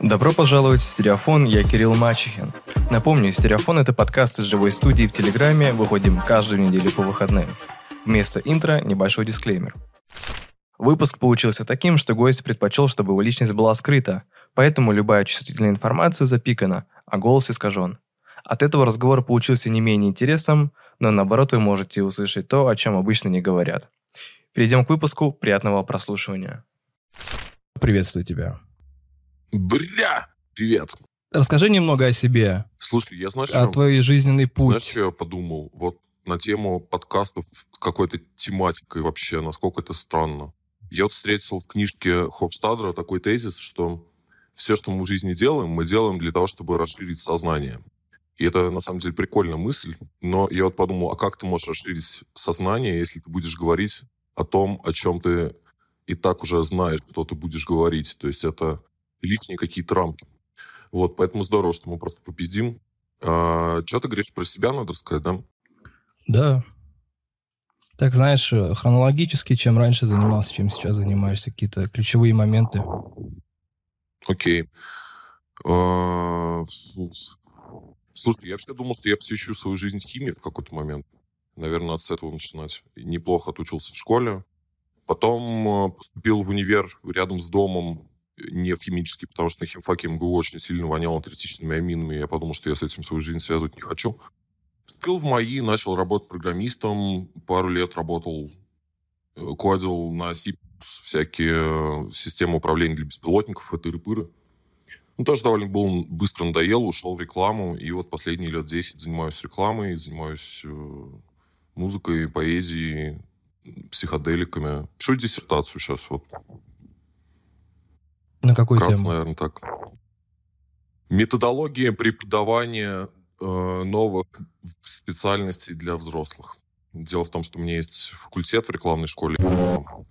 Добро пожаловать в Стереофон, я Кирилл Мачехин. Напомню, Стереофон — это подкаст из живой студии в Телеграме, выходим каждую неделю по выходным. Вместо интро небольшой дисклеймер. Выпуск получился таким, что гость предпочел, чтобы его личность была скрыта, поэтому любая чувствительная информация запикана, а голос искажен. От этого разговор получился не менее интересным, но наоборот вы можете услышать то, о чем обычно не говорят. Перейдем к выпуску. Приятного прослушивания. Приветствую тебя. Бля! Привет. Расскажи немного о себе. Слушай, я знаю, что... твой жизненный путь. Знаешь, что я подумал? Вот на тему подкастов с какой-то тематикой вообще, насколько это странно. Я вот встретил в книжке Хофстадера такой тезис, что все, что мы в жизни делаем, мы делаем для того, чтобы расширить сознание. И это, на самом деле, прикольная мысль. Но я вот подумал, а как ты можешь расширить сознание, если ты будешь говорить о том, о чем ты и так уже знаешь, что ты будешь говорить. То есть это лишние какие-то рамки. Вот, поэтому здорово, что мы просто попиздим. А, что ты говоришь про себя, надо рассказать, да? Да. Так, знаешь, э, хронологически, чем раньше занимался, чем сейчас занимаешься, какие-то ключевые моменты. Окей. А, слушай, я вообще думал, что я посвящу свою жизнь химии в какой-то момент. Наверное, с этого начинать. Неплохо отучился в школе. Потом э, поступил в универ рядом с домом не в химический, потому что на химфаке МГУ очень сильно воняло третичными аминами, я подумал, что я с этим свою жизнь связывать не хочу. Поступил в МАИ, начал работать программистом, пару лет работал, э, кодил на C++, всякие э, системы управления для беспилотников, это пыры Ну, тоже довольно был, быстро надоел, ушел в рекламу, и вот последние лет 10 занимаюсь рекламой, занимаюсь э, музыкой, поэзией, психоделиками. Пишу диссертацию сейчас вот. На какую Раз, тему? наверное, так. Методология преподавания э, новых специальностей для взрослых. Дело в том, что у меня есть факультет в рекламной школе.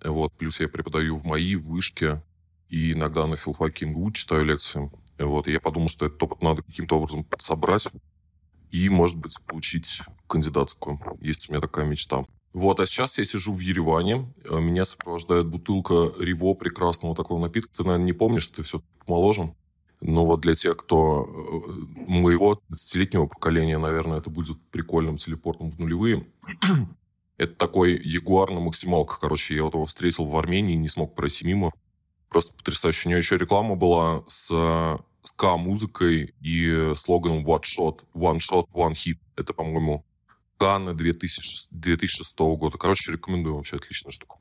Вот, плюс я преподаю в МАИ, в Вышке. И иногда на филфаке МГУ читаю лекции. Вот, и я подумал, что этот опыт надо каким-то образом собрать и, может быть, получить кандидатскую. Есть у меня такая мечта. Вот, а сейчас я сижу в Ереване. Э, меня сопровождает бутылка Риво, прекрасного такого напитка. Ты, наверное, не помнишь, ты все помоложе. Но вот для тех, кто э, моего 30-летнего поколения, наверное, это будет прикольным телепортом в нулевые. это такой ягуар на максималках. Короче, я вот его встретил в Армении, не смог пройти мимо. Просто потрясающе. У него еще реклама была с ска-музыкой и слоганом «One shot, one shot, one hit». Это, по-моему, Канны 2000, 2006 года. Короче, рекомендую вообще отличная штука.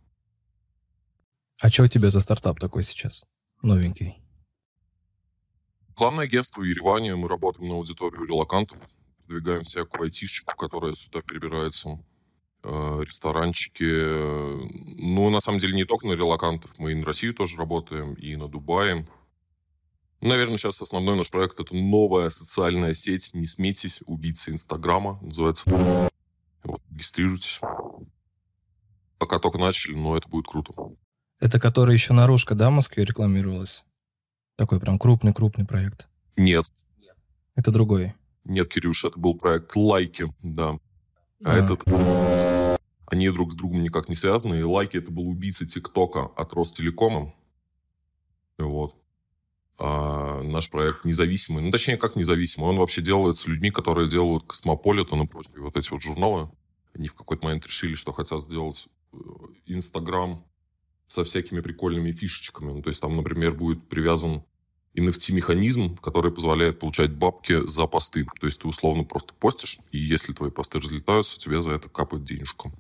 А что у тебя за стартап такой сейчас? Новенький. Главное агентство в Ереване. Мы работаем на аудиторию релакантов. Продвигаем всякую айтишечку, которая сюда перебирается. Э, ресторанчики. Ну, на самом деле, не только на релакантов. Мы и на Россию тоже работаем, и на Дубае. Наверное, сейчас основной наш проект — это новая социальная сеть «Не смейтесь, убийцы Инстаграма» называется. Вот, регистрируйтесь. Пока только начали, но это будет круто. Это который еще наружка, да, в Москве рекламировалась? Такой прям крупный-крупный проект. Нет. Это другой. Нет, Кирюш, это был проект «Лайки», да. А, а этот... Они друг с другом никак не связаны. И «Лайки» — это был убийца ТикТока от Ростелекома. Вот а, наш проект независимый. Ну, точнее, как независимый. Он вообще делается людьми, которые делают Космополитен и прочие вот эти вот журналы. Они в какой-то момент решили, что хотят сделать э, Instagram со всякими прикольными фишечками. Ну, то есть там, например, будет привязан NFT-механизм, который позволяет получать бабки за посты. То есть ты условно просто постишь, и если твои посты разлетаются, тебе за это капает денежку.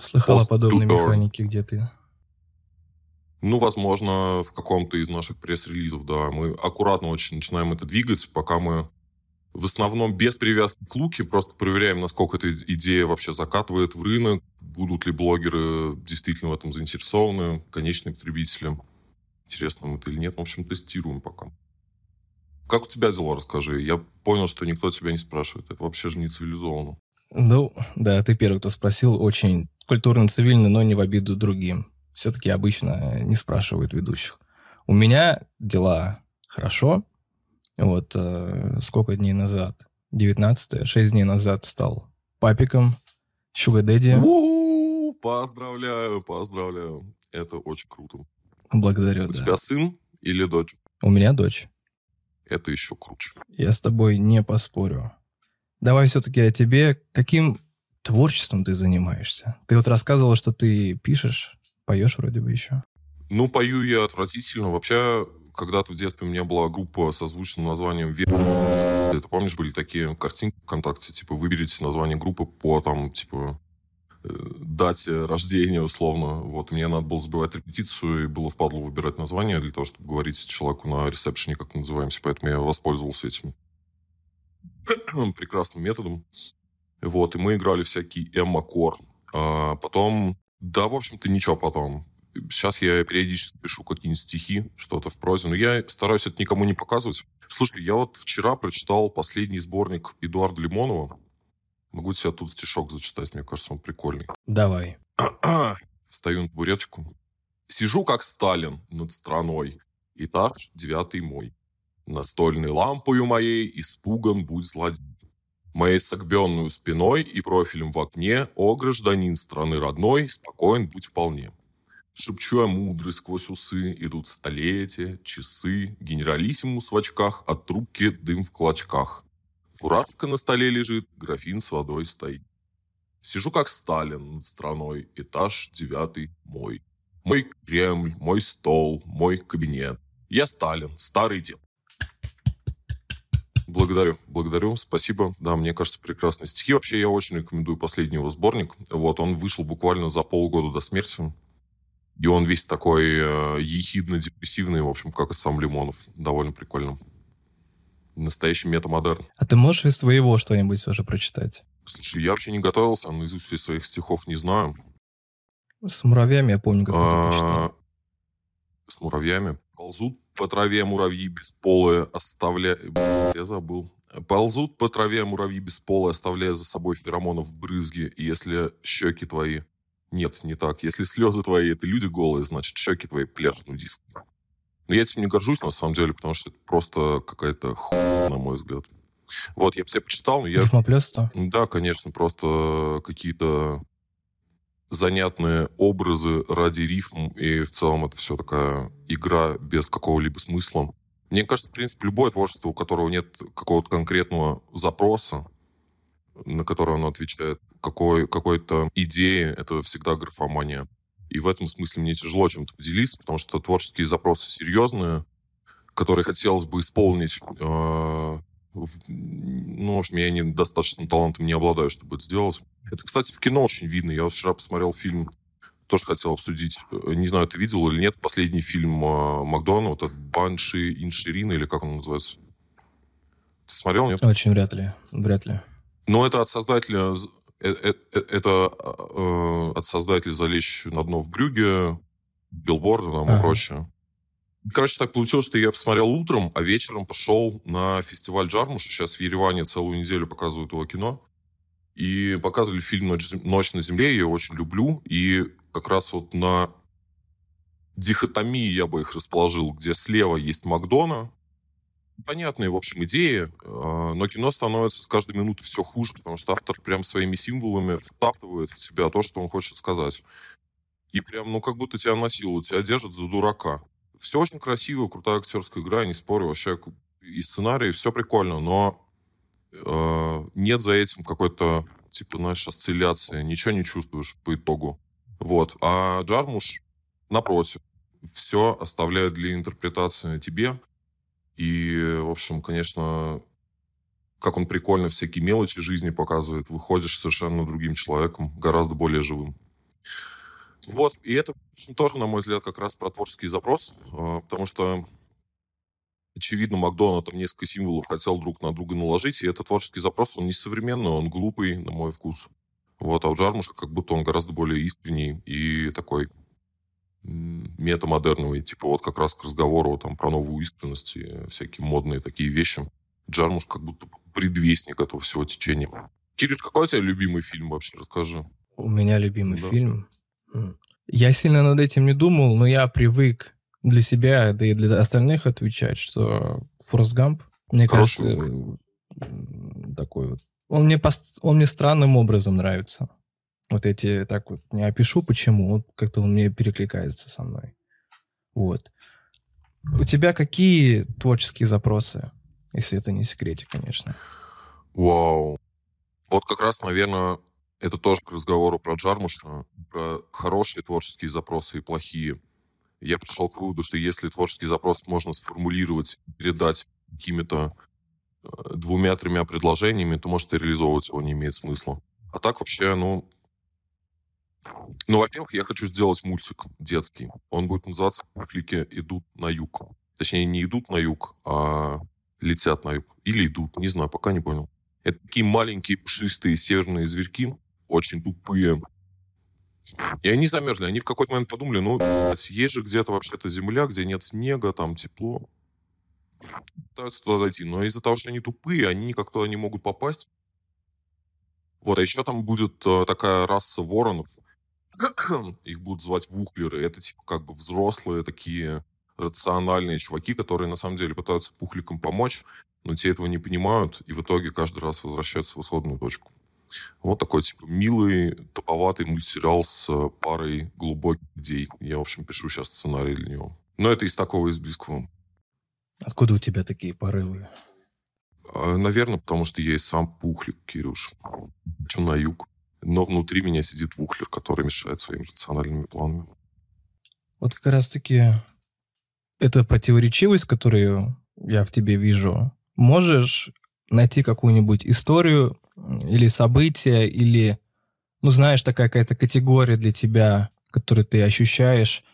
Слыхала о подобной механике где-то. Ну, возможно, в каком-то из наших пресс-релизов, да. Мы аккуратно очень начинаем это двигать, пока мы в основном без привязки к луке, просто проверяем, насколько эта идея вообще закатывает в рынок, будут ли блогеры действительно в этом заинтересованы, конечные потребители, интересно им это или нет. В общем, тестируем пока. Как у тебя дела, расскажи. Я понял, что никто тебя не спрашивает. Это вообще же не цивилизованно. Ну, да, ты первый, кто спросил. Очень культурно-цивильно, но не в обиду другим все-таки обычно не спрашивают ведущих. У меня дела хорошо. Вот э, сколько дней назад? 19 6 дней назад стал папиком, Sugar Daddy. Поздравляю, поздравляю. Это очень круто. Благодарю, У да. тебя сын или дочь? У меня дочь. Это еще круче. Я с тобой не поспорю. Давай все-таки о тебе. Каким творчеством ты занимаешься? Ты вот рассказывал, что ты пишешь, поешь вроде бы еще. Ну, пою я отвратительно. Вообще, когда-то в детстве у меня была группа со звучным названием «Ве...» Это, помнишь, были такие картинки ВКонтакте, типа, выберите название группы по, там, типа, э, дате рождения, условно. Вот, мне надо было забивать репетицию, и было впадло выбирать название для того, чтобы говорить человеку на ресепшене, как мы называемся. Поэтому я воспользовался этим прекрасным методом. Вот, и мы играли всякий эмокор. А потом, да, в общем-то, ничего потом. Сейчас я периодически пишу какие-нибудь стихи, что-то в прозе, но я стараюсь это никому не показывать. Слушай, я вот вчера прочитал последний сборник Эдуарда Лимонова. Могу тебе тут стишок зачитать, мне кажется, он прикольный. Давай. Встаю на табуреточку. Сижу, как Сталин, над страной. Этаж девятый мой. Настольной лампою моей испуган будь злодей. Моей согбенную спиной и профилем в окне, о, гражданин страны родной, спокоен будь вполне. Шепчу я мудрый сквозь усы, идут столетия, часы, генералиссимус в очках, от трубки дым в клочках. Фуражка на столе лежит, графин с водой стоит. Сижу как Сталин над страной, этаж девятый мой. Мой Кремль, мой стол, мой кабинет. Я Сталин, старый дед. Благодарю, благодарю, спасибо. Да, мне кажется, прекрасные стихи. Вообще, я очень рекомендую последний его сборник. Вот, он вышел буквально за полгода до смерти. И он весь такой э, ехидно-депрессивный, в общем, как и сам Лимонов. Довольно прикольно. Настоящий метамодерн. А ты можешь из своего что-нибудь уже прочитать? Слушай, я вообще не готовился, наизусть всех своих стихов не знаю. С муравьями, я помню, как ты А, прочитал. С муравьями. Ползут по траве муравьи бесполые, оставляя... Я забыл. Ползут по траве муравьи бесполые, оставляя за собой феромонов брызги. И если щеки твои... Нет, не так. Если слезы твои — это люди голые, значит, щеки твои пляшут нудистки. Но я этим не горжусь, на самом деле, потому что это просто какая-то хуйня, на мой взгляд. Вот, я себе почитал, но я... Да, конечно, просто какие-то занятные образы ради рифм, и в целом это все такая игра без какого-либо смысла. Мне кажется, в принципе, любое творчество, у которого нет какого-то конкретного запроса, на который оно отвечает, какой, какой-то идеи, это всегда графомания. И в этом смысле мне тяжело чем-то поделиться, потому что творческие запросы серьезные, которые хотелось бы исполнить. э, ну, в общем, я недостаточно талантом не обладаю, чтобы это сделать. Это, кстати, в кино очень видно. Я вчера посмотрел фильм, тоже хотел обсудить. Э, Не знаю, ты видел или нет, последний фильм э, Макдона, вот этот Банши Инширина, или как он называется? Ты смотрел, нет? Очень вряд ли. Вряд ли. Но это от создателя... э- Это от создателя «Залечь на дно в брюге», билборда там и Ага. прочее. Короче, так получилось, что я посмотрел утром, а вечером пошел на фестиваль Джармуша. Сейчас в Ереване целую неделю показывают его кино. И показывали фильм «Ночь, зем- «Ночь на земле». Я его очень люблю. И как раз вот на дихотомии я бы их расположил, где слева есть Макдона, понятные, в общем, идеи, э, но кино становится с каждой минуты все хуже, потому что автор прям своими символами втаптывает в себя то, что он хочет сказать. И прям, ну, как будто тебя насилуют, тебя держат за дурака. Все очень красиво, крутая актерская игра, не спорю, вообще и сценарий, все прикольно, но э, нет за этим какой-то, типа, знаешь, осцилляции, ничего не чувствуешь по итогу. Вот. А Джармуш, напротив, все оставляет для интерпретации тебе, и, в общем, конечно, как он прикольно всякие мелочи жизни показывает. Выходишь совершенно другим человеком, гораздо более живым. Вот, и это тоже, на мой взгляд, как раз про творческий запрос, э, потому что, очевидно, Макдональд там несколько символов хотел друг на друга наложить, и этот творческий запрос, он не современный, он глупый, на мой вкус. Вот, а у Джармуша как будто он гораздо более искренний и такой метамодерновый, типа вот как раз к разговору там про новую искренность и всякие модные такие вещи. Джармуш как будто предвестник этого всего течения. Кирюш, какой у тебя любимый фильм вообще? Расскажи. У меня любимый Да. фильм. Я сильно над этим не думал, но я привык для себя, да и для остальных отвечать, что Форст Гамп, мне Хороший кажется, м, такой вот. Он мне, пос- он мне странным образом нравится. Вот эти, так вот не опишу, почему, вот как-то он мне перекликается со мной. Вот. У тебя какие творческие запросы, если это не секрете, конечно? Вау. Вот как раз, наверное, это тоже к разговору про Джармуша, про хорошие творческие запросы и плохие. Я пришел к выводу, что если творческий запрос можно сформулировать, передать какими-то э, двумя-тремя предложениями, то, может, и реализовывать его не имеет смысла. А так вообще, ну... Ну, во-первых, я хочу сделать мультик детский. Он будет называться «Клики идут на юг». Точнее, не идут на юг, а летят на юг. Или идут, не знаю, пока не понял. Это такие маленькие пушистые северные зверьки, очень тупые. И они замерзли. Они в какой-то момент подумали, ну, есть же где-то вообще-то земля, где нет снега, там тепло. Пытаются туда дойти. Но из-за того, что они тупые, они никак туда не могут попасть. Вот, а еще там будет э, такая раса воронов. Их будут звать вухлеры. Это типа как бы взрослые такие рациональные чуваки, которые на самом деле пытаются пухликам помочь, но те этого не понимают, и в итоге каждый раз возвращаются в исходную точку. Вот такой, типа, милый, топоватый мультсериал с э, парой глубоких идей. Я, в общем, пишу сейчас сценарий для него. Но это из такого, из близкого. Откуда у тебя такие порывы? А, наверное, потому что я и сам пухлик, Кирюш. Хочу на юг. Но внутри меня сидит вухлер, который мешает своим рациональными планами. Вот как раз-таки эта противоречивость, которую я в тебе вижу, можешь найти какую-нибудь историю или событие, или, ну, знаешь, такая какая-то категория для тебя, которую ты ощущаешь,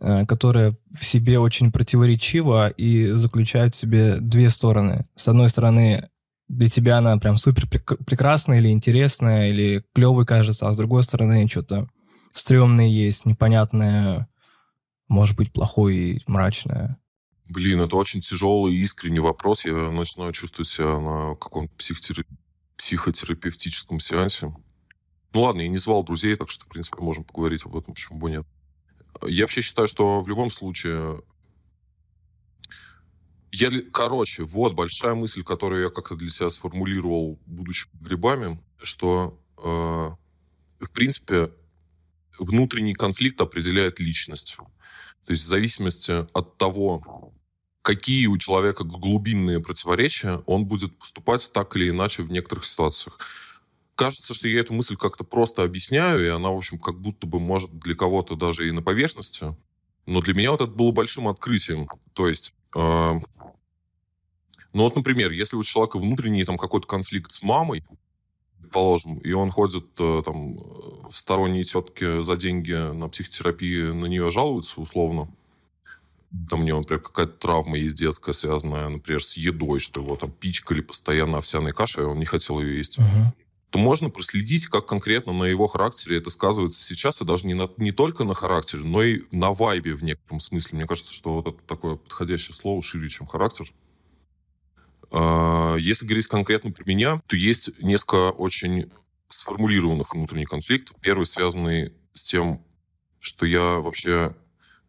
э, которая в себе очень противоречива и заключает в себе две стороны. С одной стороны, для тебя она прям супер прекрасная или интересная, или клевой кажется, а с другой стороны, что-то стрёмное есть, непонятное, может быть, плохое и мрачное. Блин, это очень тяжелый искренний вопрос. Я начинаю чувствовать себя на каком-то психотерапии психотерапевтическом сеансе. Ну ладно, я не звал друзей, так что, в принципе, можем поговорить об этом, почему бы нет. Я вообще считаю, что в любом случае... Я, короче, вот большая мысль, которую я как-то для себя сформулировал, будучи грибами, что, э, в принципе, внутренний конфликт определяет личность. То есть в зависимости от того, какие у человека глубинные противоречия, он будет поступать так или иначе в некоторых ситуациях. Кажется, что я эту мысль как-то просто объясняю, и она, в общем, как будто бы может для кого-то даже и на поверхности. Но для меня вот это было большим открытием. То есть, э, ну вот, например, если у человека внутренний там какой-то конфликт с мамой, предположим, и он ходит э, там сторонние тетки за деньги на психотерапии на нее жалуются условно, там у него, например, какая-то травма есть детская, связанная, например, с едой, что его там пичкали постоянно овсяной кашей, а он не хотел ее есть. Uh-huh то можно проследить, как конкретно на его характере это сказывается сейчас, и даже не, на, не только на характере, но и на вайбе в некотором смысле. Мне кажется, что вот это такое подходящее слово шире, чем характер. А, если говорить конкретно про меня, то есть несколько очень сформулированных внутренних конфликтов. Первый связанный с тем, что я вообще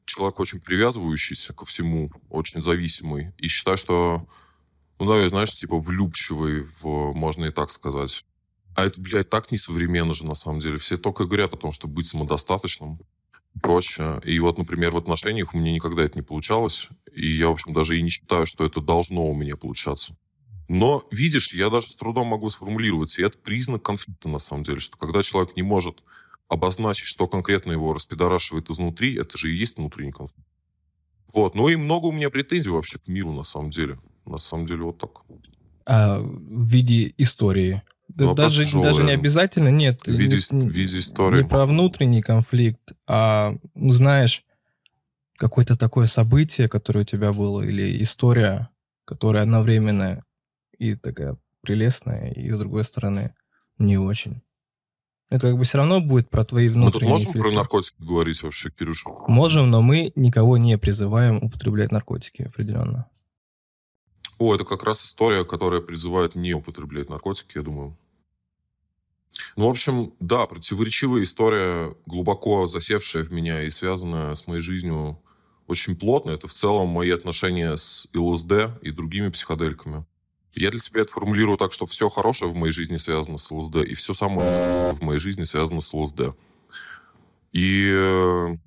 человек очень привязывающийся ко всему, очень зависимый. И считаю, что, ну, да, знаешь, типа влюбчивый, в, можно и так сказать. А это, блядь, так несовременно же, на самом деле. Все только говорят о том, что быть самодостаточным проще. И вот, например, в отношениях у меня никогда это не получалось. И я, в общем, даже и не считаю, что это должно у меня получаться. Но, видишь, я даже с трудом могу сформулировать, и это признак конфликта, на самом деле, что когда человек не может обозначить, что конкретно его распидорашивает изнутри, это же и есть внутренний конфликт. Вот. Ну и много у меня претензий вообще к миру, на самом деле. На самом деле вот так. А в виде истории? Да, даже, даже не обязательно, нет. В виде, не, в виде истории. Не про внутренний конфликт, а, ну, знаешь, какое-то такое событие, которое у тебя было, или история, которая одновременно и такая прелестная, и с другой стороны не очень. Это как бы все равно будет про твои внутренние Мы тут можем фильтры. про наркотики говорить вообще, Кирюша? Можем, но мы никого не призываем употреблять наркотики определенно. О, это как раз история, которая призывает не употреблять наркотики, я думаю. Ну, в общем, да, противоречивая история, глубоко засевшая в меня и связанная с моей жизнью очень плотно. Это в целом мои отношения с ЛСД и другими психодельками. Я для себя это формулирую так, что все хорошее в моей жизни связано с ЛСД, и все самое в моей жизни связано с ЛСД. И э,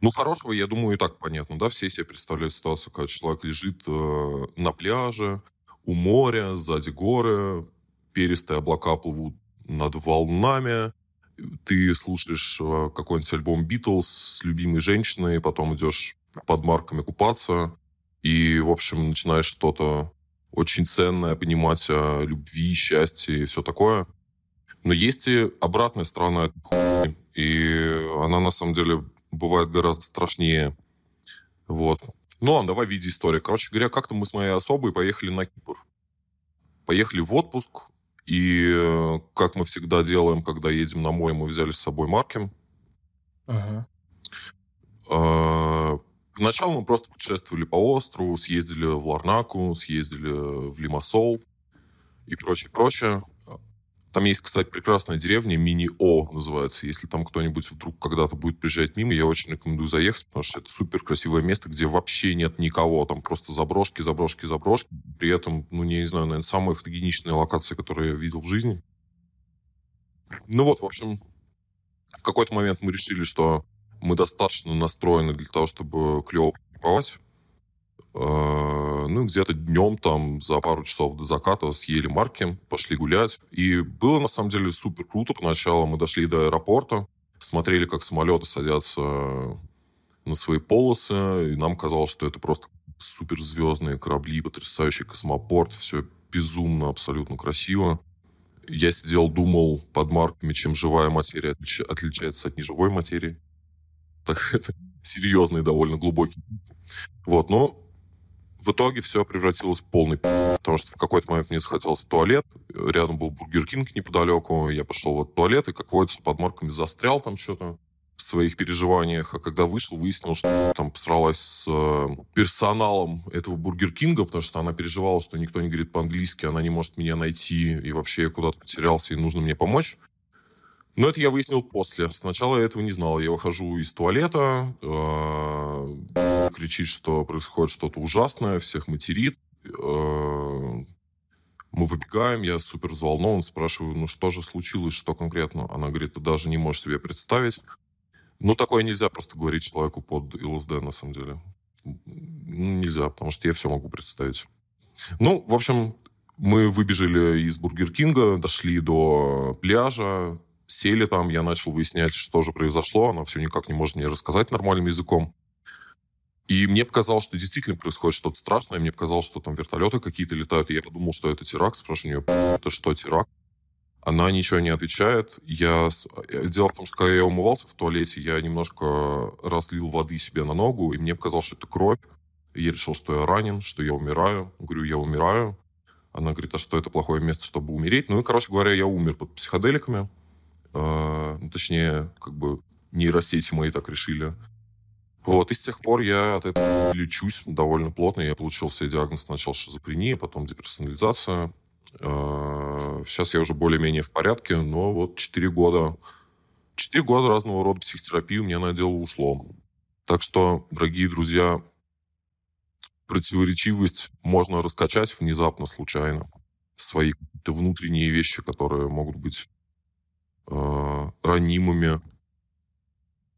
ну, хорошего, я думаю, и так понятно, да, все себе представляют ситуацию, когда человек лежит э, на пляже, у моря, сзади горы, перистые облака плывут над волнами, ты слушаешь э, какой-нибудь альбом Битлз с любимой женщиной, потом идешь под марками купаться, и, в общем, начинаешь что-то очень ценное понимать о любви, счастье и все такое. Но есть и обратная сторона этой хуйни, и она, на самом деле, бывает гораздо страшнее. Вот. Ну ладно, давай в виде истории. Короче говоря, как-то мы с моей особой поехали на Кипр. Поехали в отпуск, и э, как мы всегда делаем, когда едем на море, мы взяли с собой марки. Ага. А, поначалу мы просто путешествовали по острову, съездили в Ларнаку, съездили в Лимассол и прочее, прочее. Там есть, кстати, прекрасная деревня, Мини-О называется. Если там кто-нибудь вдруг когда-то будет приезжать мимо, я очень рекомендую заехать, потому что это супер красивое место, где вообще нет никого. Там просто заброшки, заброшки, заброшки. При этом, ну, не знаю, наверное, самая фотогеничная локация, которую я видел в жизни. Ну вот, в общем, в какой-то момент мы решили, что мы достаточно настроены для того, чтобы клево кайфовать. Э, ну, где-то днем там за пару часов до заката съели марки, пошли гулять. И было, на самом деле, супер круто. Поначалу мы дошли до аэропорта, смотрели, как самолеты садятся на свои полосы, и нам казалось, что это просто суперзвездные корабли, потрясающий космопорт, все безумно, абсолютно красиво. Я сидел, думал под марками, чем живая материя отлич... отличается от неживой материи. Серьезный, довольно глубокий. Вот, но в итоге все превратилось в полный потому что в какой-то момент мне захотелось туалет, рядом был Burger King неподалеку, я пошел в туалет, и, как водится, под марками застрял там что-то в своих переживаниях, а когда вышел, выяснил, что там посралась с э, персоналом этого Бургер Кинга, потому что она переживала, что никто не говорит по-английски, она не может меня найти, и вообще я куда-то потерялся, и нужно мне помочь. Но это я выяснил после. Сначала я этого не знал. Я выхожу из туалета, э, кричит, что происходит что-то ужасное, всех материт. Э, мы выбегаем, я супер взволнован, спрашиваю, ну что же случилось, что конкретно? Она говорит, ты даже не можешь себе представить. Ну, такое нельзя просто говорить человеку под ЛСД, на самом деле. Ну, нельзя, потому что я все могу представить. Ну, в общем, мы выбежали из Бургер Кинга, дошли до пляжа, сели там, я начал выяснять, что же произошло. Она все никак не может мне рассказать нормальным языком. И мне показалось, что действительно происходит что-то страшное. Мне показалось, что там вертолеты какие-то летают. И я подумал, что это теракт. Спрашиваю у нее, это что, теракт? Она ничего не отвечает. Я... Э, дело в том, что когда я умывался в туалете, я немножко разлил воды себе на ногу, и мне показалось, что это кровь. И я решил, что я ранен, что я умираю. Говорю, я умираю. Она говорит, а что это плохое место, чтобы умереть? Ну и, короче говоря, я умер под психоделиками. Э, точнее, как бы нейросети мои так решили. Вот, и с тех пор я от этого лечусь довольно плотно. Я получил себе диагноз сначала шизофрения, потом деперсонализация. Сейчас э, я уже более-менее в порядке, но вот 4 года, 4 года разного рода психотерапии у меня на дело ушло. Так что, дорогие друзья, противоречивость можно раскачать внезапно, случайно. Свои внутренние вещи, которые могут быть э, ранимыми.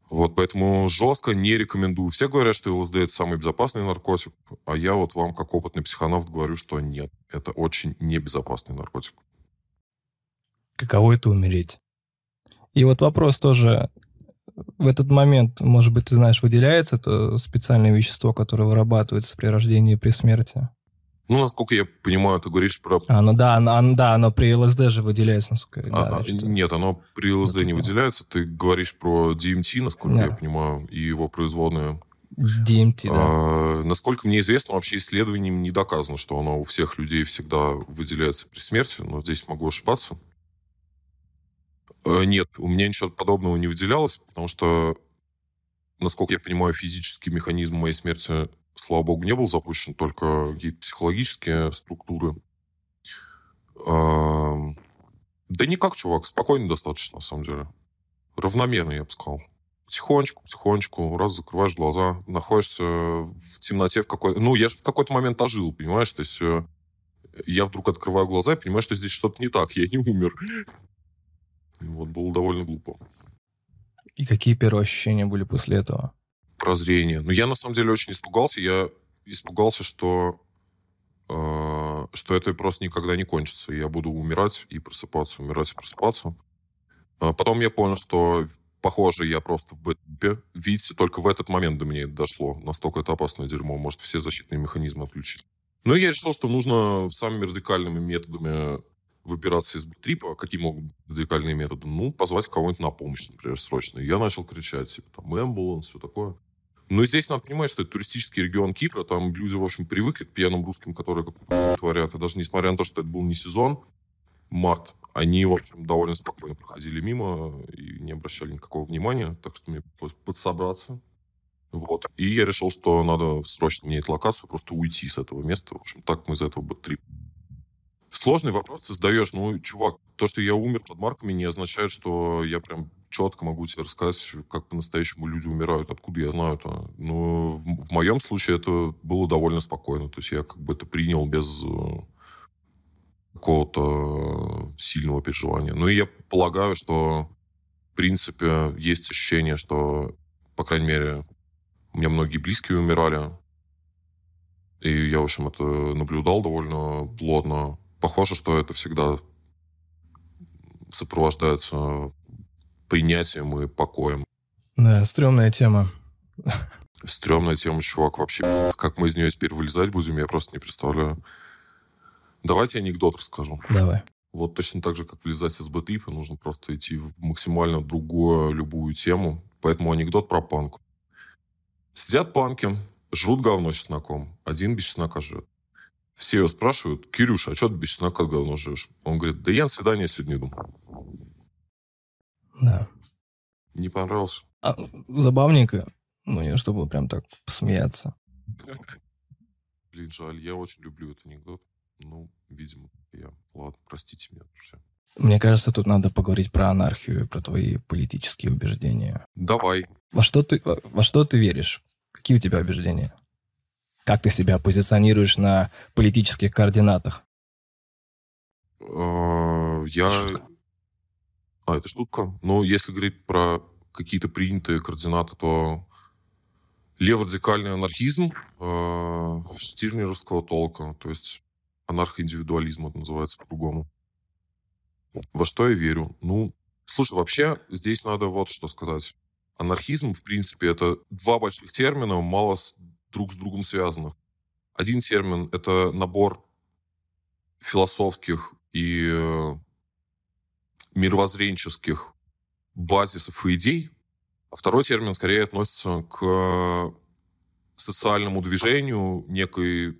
Вот, поэтому жестко не рекомендую. Все говорят, что ЛСД это самый безопасный наркотик, а я вот вам, как опытный психонавт, говорю, что нет. Это очень небезопасный наркотик. Каково это умереть? И вот вопрос тоже, в этот момент, может быть, ты знаешь, выделяется то специальное вещество, которое вырабатывается при рождении и при смерти? Ну, насколько я понимаю, ты говоришь про... А, ну да, оно, да, оно при ЛСД же выделяется, насколько я а, да, а, Нет, оно при ЛСД вот не выделяется. Ты говоришь про DMT, насколько да. я понимаю, и его производные. DMT, да. А, насколько мне известно, вообще исследованием не доказано, что оно у всех людей всегда выделяется при смерти, но здесь могу ошибаться. А, нет, у меня ничего подобного не выделялось, потому что, насколько я понимаю, физический механизм моей смерти слава богу, не был запущен, только какие-то психологические структуры. Да никак, чувак, спокойно достаточно, на самом деле. Равномерно, я бы сказал. потихонечку, потихонечку, раз закрываешь глаза, находишься в темноте в какой-то... Ну, я же в какой-то момент ожил, понимаешь? То есть э, я вдруг открываю глаза и понимаю, что здесь что-то не так, я не умер. Вот, было довольно глупо. И какие первые ощущения были после этого? Прозрение. Ну, я на самом деле очень испугался. Я испугался, что, э, что это просто никогда не кончится. Я буду умирать и просыпаться, умирать и просыпаться. А потом я понял, что, похоже, я просто в бэкапе. Видите, только в этот момент до меня это дошло. Настолько это опасное дерьмо. Может все защитные механизмы отключить. Но я решил, что нужно самыми радикальными методами выбираться из трипа. Какие могут быть радикальные методы? Ну, позвать кого-нибудь на помощь, например, срочно. Я начал кричать, типа, там, эмбуланс, все такое. Но здесь надо понимать, что это туристический регион Кипра, там люди, в общем, привыкли к пьяным русским, которые как творят. И даже несмотря на то, что это был не сезон, март, они, в общем, довольно спокойно проходили мимо и не обращали никакого внимания, так что мне пришлось подсобраться. Вот. И я решил, что надо срочно менять локацию, просто уйти с этого места. В общем, так мы из этого бэт-трип. Сложный вопрос ты задаешь. Ну, чувак, то, что я умер под марками, не означает, что я прям четко могу тебе рассказать, как по-настоящему люди умирают. Откуда я знаю это? Но в, в моем случае это было довольно спокойно. То есть я как бы это принял без э, какого-то сильного переживания. Ну и я полагаю, что в принципе есть ощущение, что, по крайней мере, у меня многие близкие умирали. И я, в общем, это наблюдал довольно плотно. Похоже, что это всегда сопровождается принятием и покоем. Да, стрёмная тема. Стрёмная тема, чувак. Вообще, как мы из нее теперь вылезать будем, я просто не представляю. Давайте анекдот расскажу. Давай. Вот точно так же, как влезать из бэтрипа, нужно просто идти в максимально другую любую тему. Поэтому анекдот про панк. Сидят панки, жрут говно с чесноком. Один без чеснока жрет. Все его спрашивают, Кирюша, а что ты без чеснока говно жрешь? Он говорит, да я на свидание сегодня иду. Да. Не понравился? А, забавненько. Ну, не чтобы прям так посмеяться. Блин, жаль, я очень люблю этот анекдот. Ну, видимо, я... Ладно, простите меня, друзья. Мне кажется, тут надо поговорить про анархию про твои политические убеждения. Давай. Во что ты, во что ты веришь? Какие у тебя убеждения? Как ты себя позиционируешь на политических координатах? А, я... Шутка. А, это шутка? Ну, если говорить про какие-то принятые координаты, то леворадикальный анархизм э, штирнеровского толка. То есть анархоиндивидуализм это называется по-другому. Во что я верю? Ну, слушай, вообще здесь надо вот что сказать. Анархизм, в принципе, это два больших термина, мало с, друг с другом связанных. Один термин — это набор философских и э, мировоззренческих базисов и идей, а второй термин скорее относится к социальному движению некой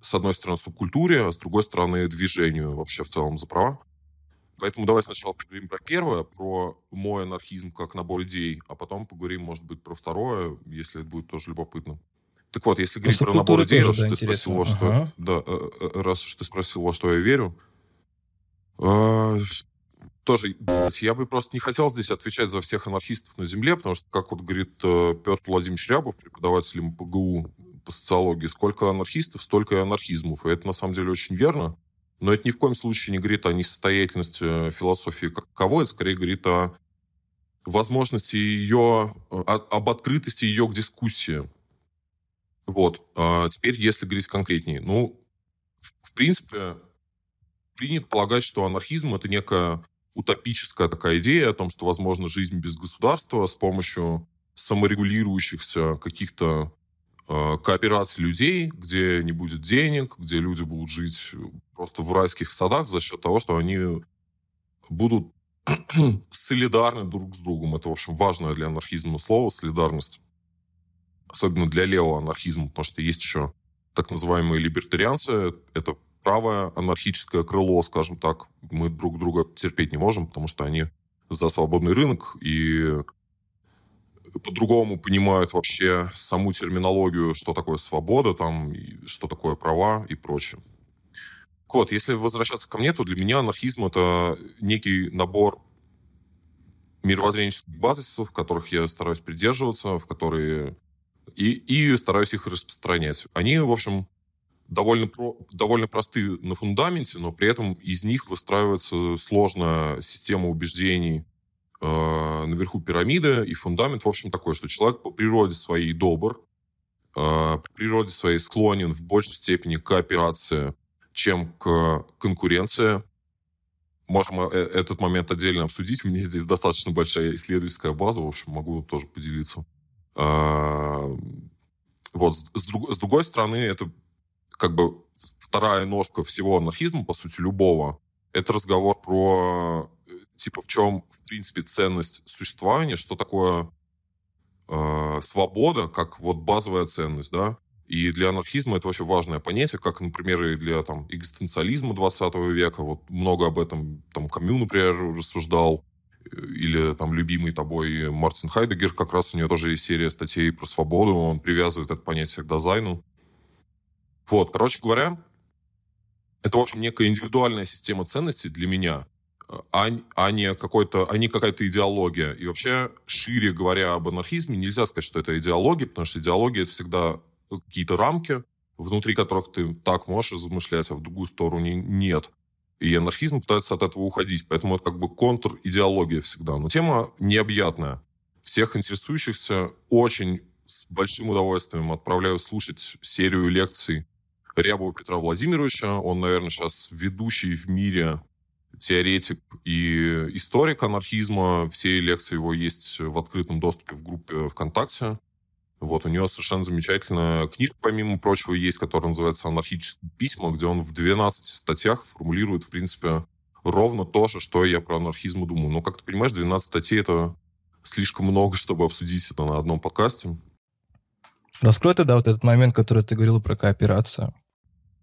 с одной стороны, субкультуре, а с другой стороны, движению вообще в целом за права. Поэтому давай сначала поговорим про первое, про мой анархизм как набор идей, а потом поговорим, может быть, про второе, если это будет тоже любопытно. Так вот, если говорить про набор идей, раз да, ты спросил, во что, ага. да, раз уж ты спросил, во что я верю, э, тоже, я бы просто не хотел здесь отвечать за всех анархистов на Земле, потому что, как вот говорит Петр Владимирович Рябов, преподаватель МПГУ, по социологии. Сколько анархистов, столько и анархизмов. И это на самом деле очень верно. Но это ни в коем случае не говорит о несостоятельности философии как таковой, это скорее говорит о возможности ее, о, об открытости ее к дискуссии. Вот. А теперь, если говорить конкретнее. Ну, в, в принципе, принято полагать, что анархизм — это некая утопическая такая идея о том, что возможно жизнь без государства с помощью саморегулирующихся каких-то Э, кооперации людей, где не будет денег, где люди будут жить просто в райских садах за счет того, что они будут солидарны друг с другом. Это, в общем, важное для анархизма слово солидарность. Особенно для левого анархизма, потому что есть еще так называемые либертарианцы. Это правое анархическое крыло, скажем так. Мы друг друга терпеть не можем, потому что они за свободный рынок и по-другому понимают вообще саму терминологию, что такое свобода, там, что такое права и прочее. Вот, если возвращаться ко мне, то для меня анархизм — это некий набор мировоззренческих базисов, которых я стараюсь придерживаться, в которые... И, и стараюсь их распространять. Они, в общем, довольно, довольно просты на фундаменте, но при этом из них выстраивается сложная система убеждений э, наверху пирамиды, и фундамент, в общем, такой, что человек по природе своей добр, э, по природе своей склонен в большей степени к кооперации, чем к конкуренции. Можем э, этот момент отдельно обсудить. У меня здесь достаточно большая исследовательская база, в общем, могу тоже поделиться. Э, вот, с, с другой стороны, это как бы вторая ножка всего анархизма, по сути, любого, это разговор про, э, типа, в чем, в принципе, ценность существования, что такое э, свобода, как вот базовая ценность, да, и для анархизма это вообще важное понятие, как, например, и для там, экзистенциализма 20 века. Вот много об этом там Камю, например, рассуждал. Э, или там любимый тобой Мартин Хайдегер, как раз у него тоже есть серия статей про свободу. Он привязывает это понятие к дизайну. Вот, короче говоря, это, в общем, некая индивидуальная система ценностей для меня, а, а не, какой-то, а не какая-то идеология. И вообще, шире говоря об анархизме, нельзя сказать, что это идеология, потому что идеология — это всегда какие-то рамки, внутри которых ты так можешь размышлять, а в другую сторону нет. И анархизм пытается от этого уходить. Поэтому это как бы контр-идеология всегда. Но тема необъятная. Всех интересующихся очень с большим удовольствием отправляю слушать серию лекций Рябова Петра Владимировича. Он, наверное, сейчас ведущий в мире теоретик и историк анархизма. Все лекции его есть в открытом доступе в группе ВКонтакте. Вот, у него совершенно замечательная книжка, помимо прочего, есть, которая называется «Анархические письма», где он в 12 статьях формулирует, в принципе, ровно то же, что я про анархизм думаю. Но, как ты понимаешь, 12 статей — это слишком много, чтобы обсудить это на одном подкасте. Раскрой тогда вот этот момент, который ты говорил про кооперацию.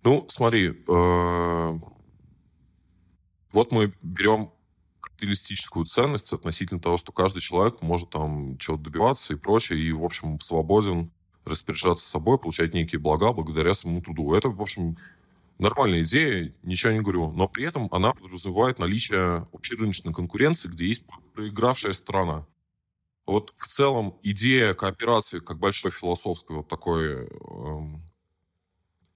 Ну, смотри, э, вот мы берем капиталистическую ценность относительно того, что каждый человек может там чего-то добиваться и прочее, и, в общем, свободен распоряжаться собой, получать некие блага благодаря своему труду. Это, в общем, нормальная идея, ничего не говорю, но при этом она подразумевает наличие общерыночной конкуренции, где есть проигравшая страна. Вот в целом идея кооперации как большой философской вот такой эм,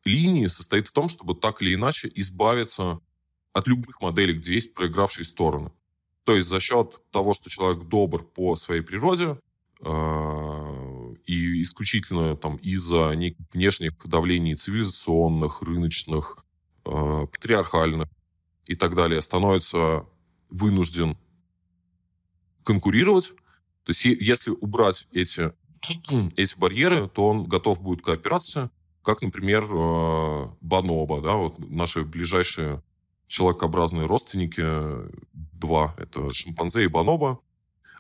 линии состоит в том, чтобы так или иначе избавиться от любых моделей, где есть проигравшие стороны. То есть за счет того, что человек добр по своей природе, э, и исключительно там из-за внешних давлений цивилизационных, рыночных, э, патриархальных и так далее, становится вынужден конкурировать. То есть если убрать эти, эти барьеры, то он готов будет к как, например, э, бонобо, да, вот наши ближайшие человекообразные родственники, два, это шимпанзе и бонобо.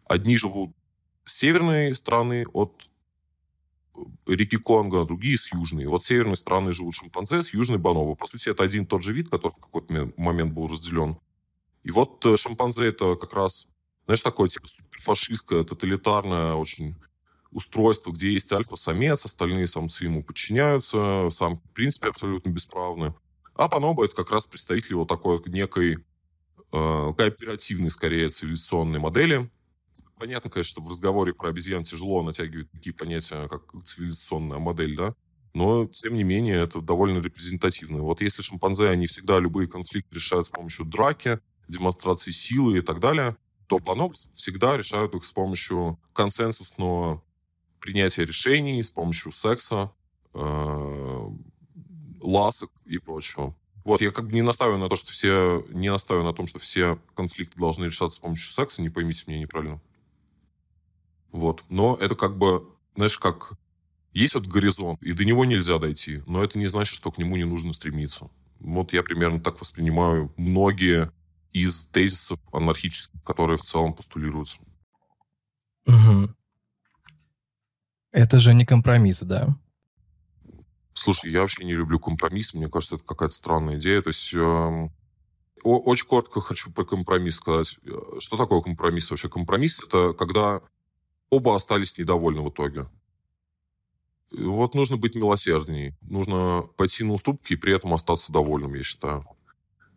Одни живут с северной стороны от реки Конго, другие с южной. Вот с северной стороны живут шимпанзе, с южной бонобо. По сути, это один и тот же вид, который в какой-то момент был разделен. И вот э, шимпанзе это как раз, знаешь, такое типа суперфашистское, тоталитарное очень устройство, где есть альфа-самец, остальные самцы ему подчиняются, сам в принципе абсолютно бесправны. А Панобо это как раз представитель вот такой некой э, кооперативной, скорее, цивилизационной модели. Понятно, конечно, что в разговоре про обезьян тяжело натягивать такие понятия, как цивилизационная модель, да, но, тем не менее, это довольно репрезентативно. Вот если шимпанзе, они всегда любые конфликты решают с помощью драки, демонстрации силы и так далее, то планопс всегда решают их с помощью консенсусного принятия решений с помощью секса, э, ласок и прочего. Вот, я как бы не настаиваю на то, что все... Не настаиваю на том, что все конфликты должны решаться с помощью секса, не поймите меня неправильно. Вот. Но это как бы, знаешь, как... Есть вот горизонт, и до него нельзя дойти, но это не значит, что к нему не нужно стремиться. Вот я примерно так воспринимаю многие из тезисов анархических, которые в целом постулируются. Угу. Это же не компромисс, да? Слушай, я вообще не люблю компромисс. Мне кажется, это какая-то странная идея. То есть э, очень коротко хочу про компромисс сказать. Что такое компромисс? Вообще компромисс — это когда оба остались недовольны в итоге. Вот нужно быть милосердней. Нужно пойти на уступки и при этом остаться довольным, я считаю.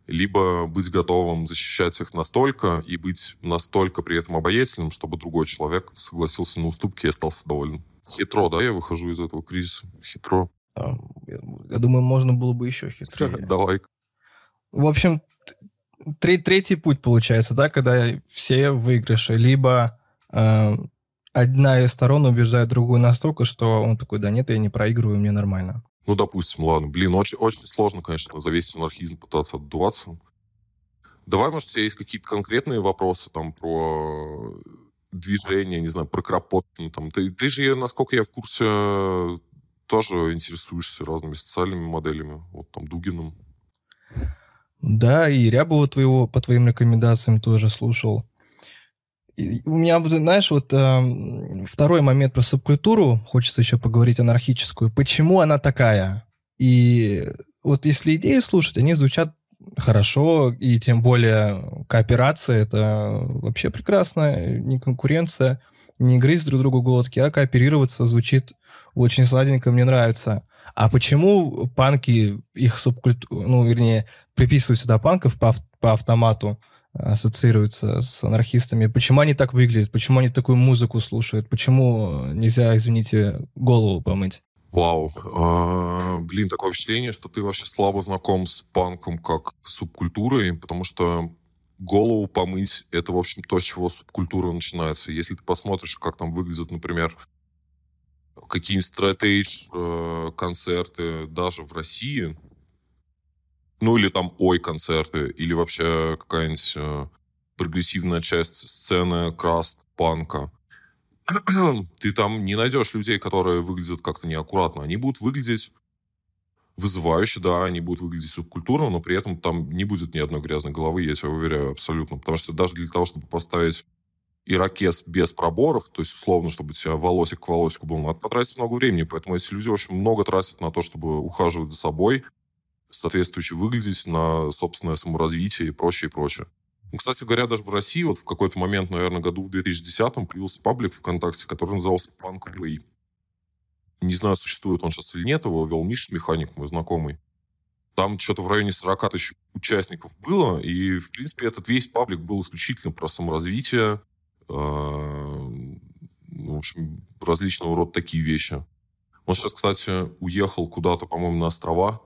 либо быть готовым защищать их настолько и быть настолько при этом обаятельным, чтобы другой человек согласился на уступки и остался доволен. Хитро, да, я выхожу из этого кризиса. Хитро. Я думаю, можно было бы еще хитрее. Давай. В общем, третий путь получается, да, когда все выигрыши. Либо э, одна из сторон убеждает другую настолько, что он такой, да нет, я не проигрываю, мне нормально. Ну, допустим, ладно. Блин, очень, очень сложно, конечно, за весь анархизм пытаться отдуваться. Давай, может, у тебя есть какие-то конкретные вопросы там про движение, не знаю, про Кропоткина. Там. Ты, ты же, насколько я в курсе, тоже интересуешься разными социальными моделями. Вот там Дугиным. Да, и Рябова твоего по твоим рекомендациям тоже слушал. У меня, знаешь, вот э, второй момент про субкультуру, хочется еще поговорить анархическую. Почему она такая? И вот если идеи слушать, они звучат хорошо, и тем более кооперация — это вообще прекрасно, не конкуренция, не грызть друг другу глотки, а кооперироваться звучит очень сладенько, мне нравится. А почему панки, их субкультуру, ну, вернее, приписывают сюда панков по, по автомату, ассоциируются с анархистами. Почему они так выглядят? Почему они такую музыку слушают? Почему нельзя, извините, голову помыть? Вау. А, блин, такое впечатление, что ты вообще слабо знаком с панком как субкультурой, потому что голову помыть — это, в общем, то, с чего субкультура начинается. Если ты посмотришь, как там выглядят, например, какие-нибудь стратейдж э, концерты даже в России, ну или там ой-концерты, или вообще какая-нибудь э, прогрессивная часть сцены краст панка. Ты там не найдешь людей, которые выглядят как-то неаккуратно. Они будут выглядеть вызывающе, да, они будут выглядеть субкультурно, но при этом там не будет ни одной грязной головы, я тебя уверяю, абсолютно. Потому что даже для того, чтобы поставить ирокез без проборов, то есть, условно, чтобы у тебя волосик к волосику был, надо потратить много времени. Поэтому эти люди, общем, много тратят на то, чтобы ухаживать за собой, соответствующе выглядеть, на собственное саморазвитие и прочее, и прочее. Ну, кстати говоря, даже в России вот в какой-то момент, наверное, году в 2010-м появился паблик ВКонтакте, который назывался Punk Play. Не знаю, существует он сейчас или нет, его вел Миша Механик, мой знакомый. Там что-то в районе 40 тысяч участников было, и, в принципе, этот весь паблик был исключительно про саморазвитие, э, в общем, различного рода такие вещи. Он сейчас, кстати, уехал куда-то, по-моему, на острова,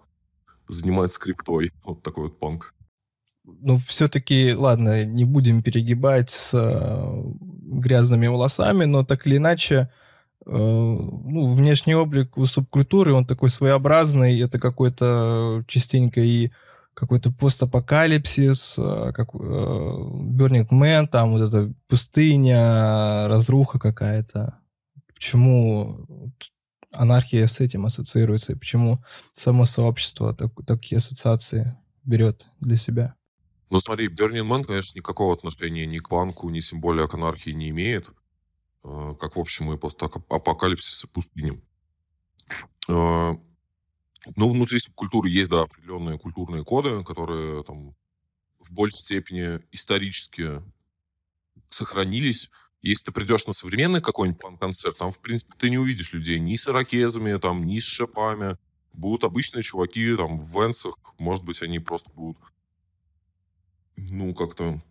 занимается криптой. Вот такой вот панк. Ну, все-таки, ладно, не будем перегибать с э, грязными волосами, но так или иначе, э, ну, внешний облик у субкультуры, он такой своеобразный, это какой-то частенько и какой-то постапокалипсис, э, как э, Burning Man, там вот эта пустыня, разруха какая-то. Почему анархия с этим ассоциируется, и почему само сообщество так, такие ассоциации берет для себя? Ну, смотри, Burning Man, конечно, никакого отношения ни к панку, ни тем более к анархии не имеет, э, как, в общем, и постапокалипсис и пустыни. Э, ну, внутри культуры есть, да, определенные культурные коды, которые там в большей степени исторически сохранились, если ты придешь на современный какой-нибудь концерт, там, в принципе, ты не увидишь людей ни с ирокезами, там, ни с шипами. Будут обычные чуваки, там, в венсах. Может быть, они просто будут, ну, как-то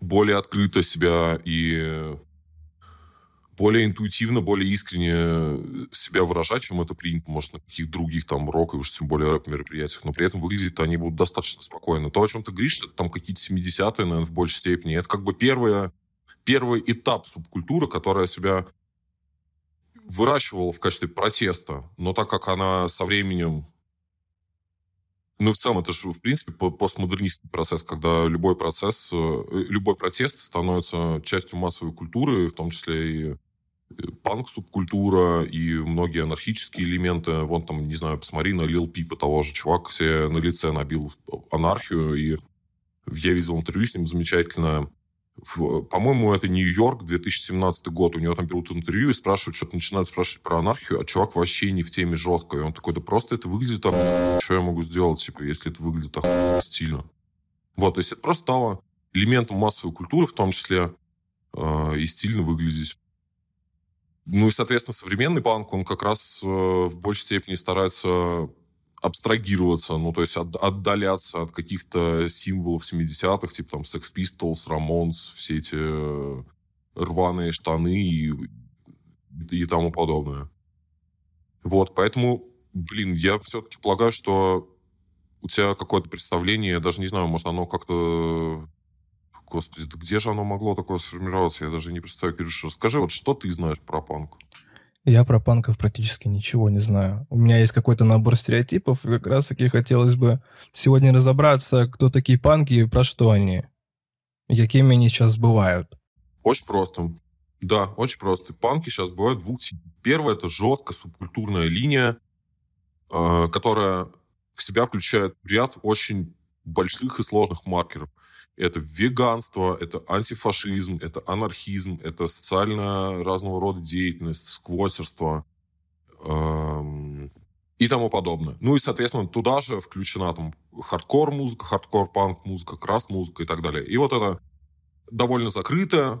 более открыто себя и более интуитивно, более искренне себя выражать, чем это принято, может, на каких-то других там рок и уж тем более рэп-мероприятиях. Но при этом выглядит они будут достаточно спокойно. То, о чем ты говоришь, это там какие-то 70-е, наверное, в большей степени. Это как бы первое первый этап субкультуры, которая себя выращивала в качестве протеста, но так как она со временем ну, в целом, это же, в принципе, постмодернистский процесс, когда любой процесс, э, любой протест становится частью массовой культуры, в том числе и панк-субкультура, и многие анархические элементы. Вон там, не знаю, посмотри на Лил Пипа того же. Чувак все на лице набил анархию, и я видел интервью с ним замечательное по-моему, это Нью-Йорк, 2017 год. У него там берут интервью и спрашивают, что-то начинают спрашивать про анархию, а чувак вообще не в теме жестко. И он такой, да просто это выглядит так, что я могу сделать, типа, если это выглядит так стильно. Вот, то есть это просто стало элементом массовой культуры, в том числе э, и стильно выглядеть. Ну и, соответственно, современный панк, он как раз э, в большей степени старается абстрагироваться, ну, то есть от, отдаляться от каких-то символов 70-х, типа там Sex Pistols, Ramones, все эти э, рваные штаны и, и тому подобное. Вот, поэтому, блин, я все-таки полагаю, что у тебя какое-то представление, я даже не знаю, может, оно как-то... Господи, да где же оно могло такое сформироваться? Я даже не представляю. Кирюша, расскажи, вот что ты знаешь про панк? Я про панков практически ничего не знаю. У меня есть какой-то набор стереотипов, и как раз-таки хотелось бы сегодня разобраться, кто такие панки и про что они. И какими они сейчас бывают. Очень просто. Да, очень просто. Панки сейчас бывают двух типов. Первое – это жесткая субкультурная линия, э, которая в себя включает ряд очень больших и сложных маркеров. Это веганство, это антифашизм, это анархизм, это социально разного рода деятельность, сквотерство эм, и тому подобное. Ну и, соответственно, туда же включена там хардкор-музыка, хардкор-панк-музыка, краст-музыка и так далее. И вот это довольно закрытое,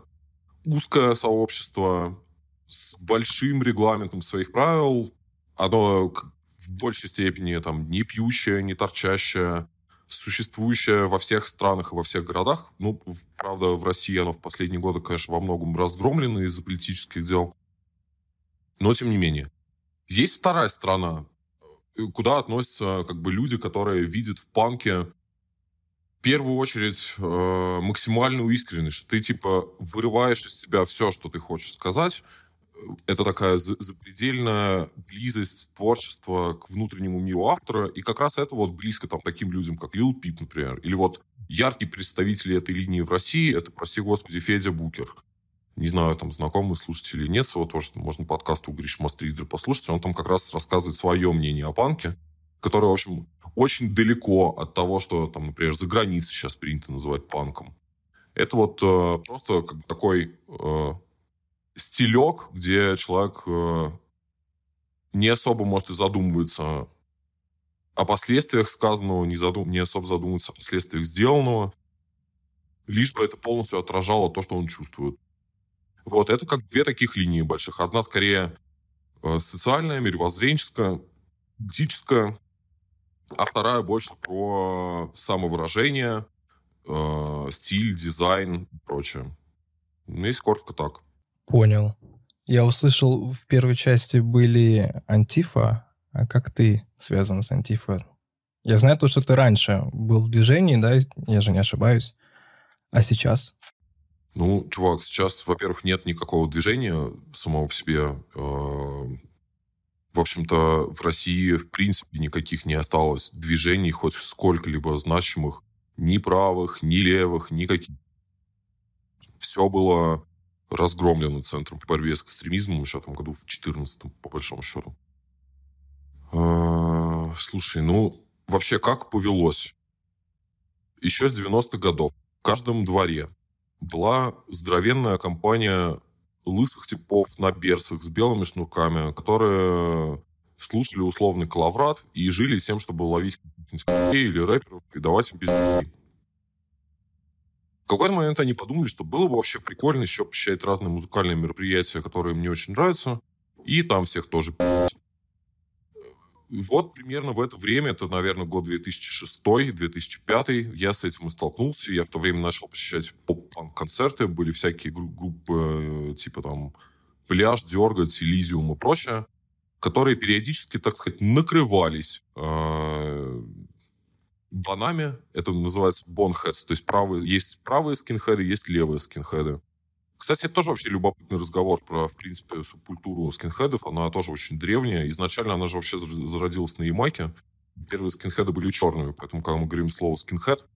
узкое сообщество с большим регламентом своих правил. Оно в большей степени там не пьющее, не торчащее, существующее во всех странах и во всех городах. Ну, правда, в России оно в последние годы, конечно, во многом разгромлено из-за политических дел. Но, тем не менее. Есть вторая страна, э, куда относятся как бы люди, которые видят в панке в первую очередь э, максимальную искренность, что ты типа вырываешь из себя все, что ты хочешь сказать, это такая запредельная близость творчества к внутреннему миру автора, и как раз это вот близко там таким людям, как Лил Пип, например, или вот яркий представитель этой линии в России, это, прости господи, Федя Букер. Не знаю, там, знакомые слушатели нет своего что можно подкаст у Гриш Мастридера послушать, он там как раз рассказывает свое мнение о панке, которое, в общем, очень далеко от того, что, там, например, за границей сейчас принято называть панком. Это вот э, просто как бы такой э, стилек, где человек э, не особо, может, и задумывается о последствиях сказанного, не, задум... не особо задумывается о последствиях сделанного, лишь бы это полностью отражало то, что он чувствует. Вот, это как две таких линии больших. Одна скорее э, социальная, мировоззренческая, этическая, а вторая больше про самовыражение, э, стиль, дизайн и прочее. Ну, если коротко так. Понял. Я услышал, в первой части были антифа. А как ты связан с антифа? Я знаю то, что ты раньше был в движении, да, я же не ошибаюсь. А сейчас? Ну, чувак, сейчас, во-первых, нет никакого движения самого по себе. Э, в общем-то, в России, в принципе, никаких не осталось движений, хоть сколько-либо значимых, ни правых, ни левых, никаких. Все было разгромлена Центром по с экстремизмом еще там году в 14 по большому счету. А, слушай, ну, вообще как повелось? Еще с 90-х годов в каждом дворе была здоровенная компания лысых типов на берцах с белыми шнурками, которые слушали условный клаврат и жили тем, чтобы ловить или рэперов и давать им пиздец какой-то момент они подумали, что было бы вообще прикольно еще посещать разные музыкальные мероприятия, которые мне очень нравятся, и там всех тоже вот примерно в это время, это, наверное, год 2006-2005, я с этим и столкнулся. Я в то время начал посещать поп-концерты, были всякие группы, группы типа там «Пляж», «Дергать», «Элизиум» и прочее, которые периодически, так сказать, накрывались э, банами. Это называется бонхедс. То есть правые, есть правые скинхеды, есть левые скинхеды. Кстати, это тоже вообще любопытный разговор про, в принципе, субкультуру скинхедов. Она тоже очень древняя. Изначально она же вообще зародилась на Ямайке. Первые скинхеды были черными, поэтому, когда мы говорим слово скинхед,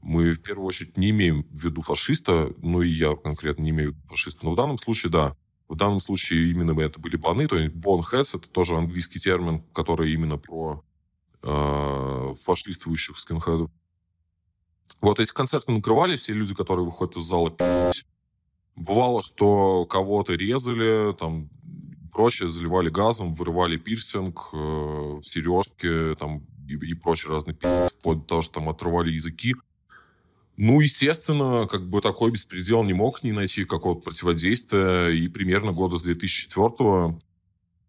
мы в первую очередь не имеем в виду фашиста, ну и я конкретно не имею в виду фашиста, но в данном случае, да, в данном случае именно это были баны, то есть bonheads, это тоже английский термин, который именно про э, фашистующих скинхедов. Вот эти концерты накрывали, все люди, которые выходят из зала, Бывало, что кого-то резали, там, прочее, заливали газом, вырывали пирсинг, э, сережки, там, и, и прочие разные пи***, вплоть до того, что там отрывали языки. Ну, естественно, как бы такой беспредел не мог не найти какого-то противодействия. И примерно года с 2004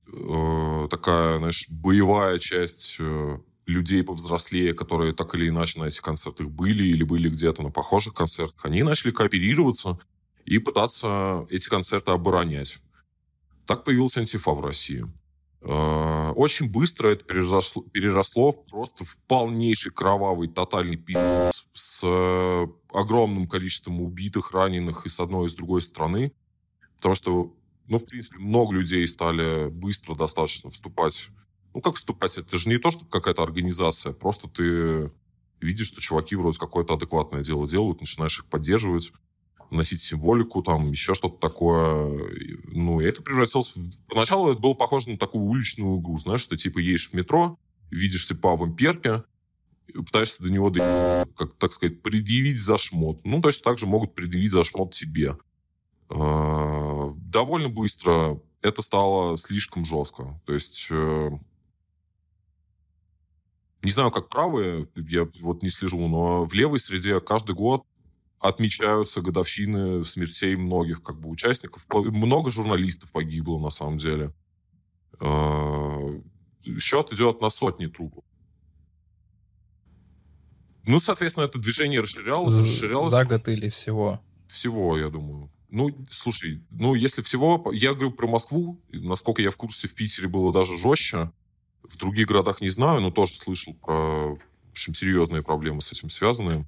э, такая, знаешь, боевая часть э, людей повзрослее, которые так или иначе на этих концертах были или были где-то на похожих концертах, они начали кооперироваться и пытаться эти концерты оборонять. Так появился антифа в России. Э, очень быстро это переросло, переросло просто в полнейший кровавый тотальный пиздец с э, огромным количеством убитых, раненых и с одной и с другой стороны. Потому что, ну, в принципе, много людей стали быстро достаточно вступать. Ну, как вступать? Это же не то, что какая-то организация. Просто ты видишь, что чуваки вроде какое-то адекватное дело делают, начинаешь их поддерживать носить символику, там, еще что-то такое. Ну, и это превратилось... В... Поначалу это было похоже на такую уличную игру, знаешь, что типа едешь в метро, видишь типа в имперке, пытаешься до него, как так сказать, предъявить за шмот. Ну, точно так же могут предъявить за шмот тебе. А, довольно быстро это стало слишком жестко. То есть... Не знаю, как правые, я вот не слежу, но в левой среде каждый год отмечаются годовщины смертей многих как бы участников. Много журналистов погибло, на самом деле. А, счет идет на сотни трупов. Ну, соответственно, это движение расширялось, расширялось. За год или всего? Всего, я думаю. Ну, слушай, ну, если всего... Я говорю про Москву. Насколько я в курсе, в Питере было даже жестче. В других городах не знаю, но тоже слышал про общем, серьезные проблемы с этим связанные.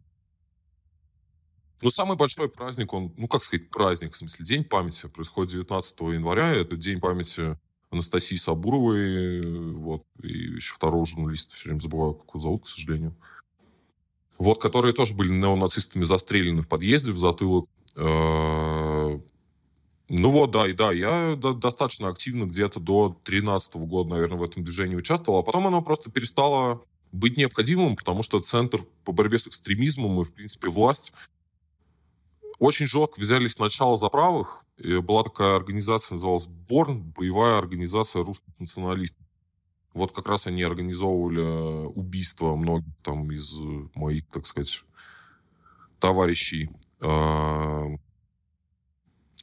Ну, самый большой праздник, он, ну, как сказать, праздник, в смысле, День памяти происходит 19 января. Это День памяти Анастасии Сабуровой, вот, и еще второго журналиста, все время забываю, как его зовут, к сожалению. Вот, которые тоже были неонацистами застрелены в подъезде в затылок. Э, ну вот, да, и да, я достаточно активно где-то до 13 года, наверное, в этом движении участвовал, а потом оно просто перестало быть необходимым, потому что Центр по борьбе с экстремизмом и, в принципе, власть очень жестко взялись сначала за правых. Была такая организация, называлась Борн, боевая организация русских националистов. Вот как раз они организовывали э, убийства многих там из моих, так сказать, товарищей.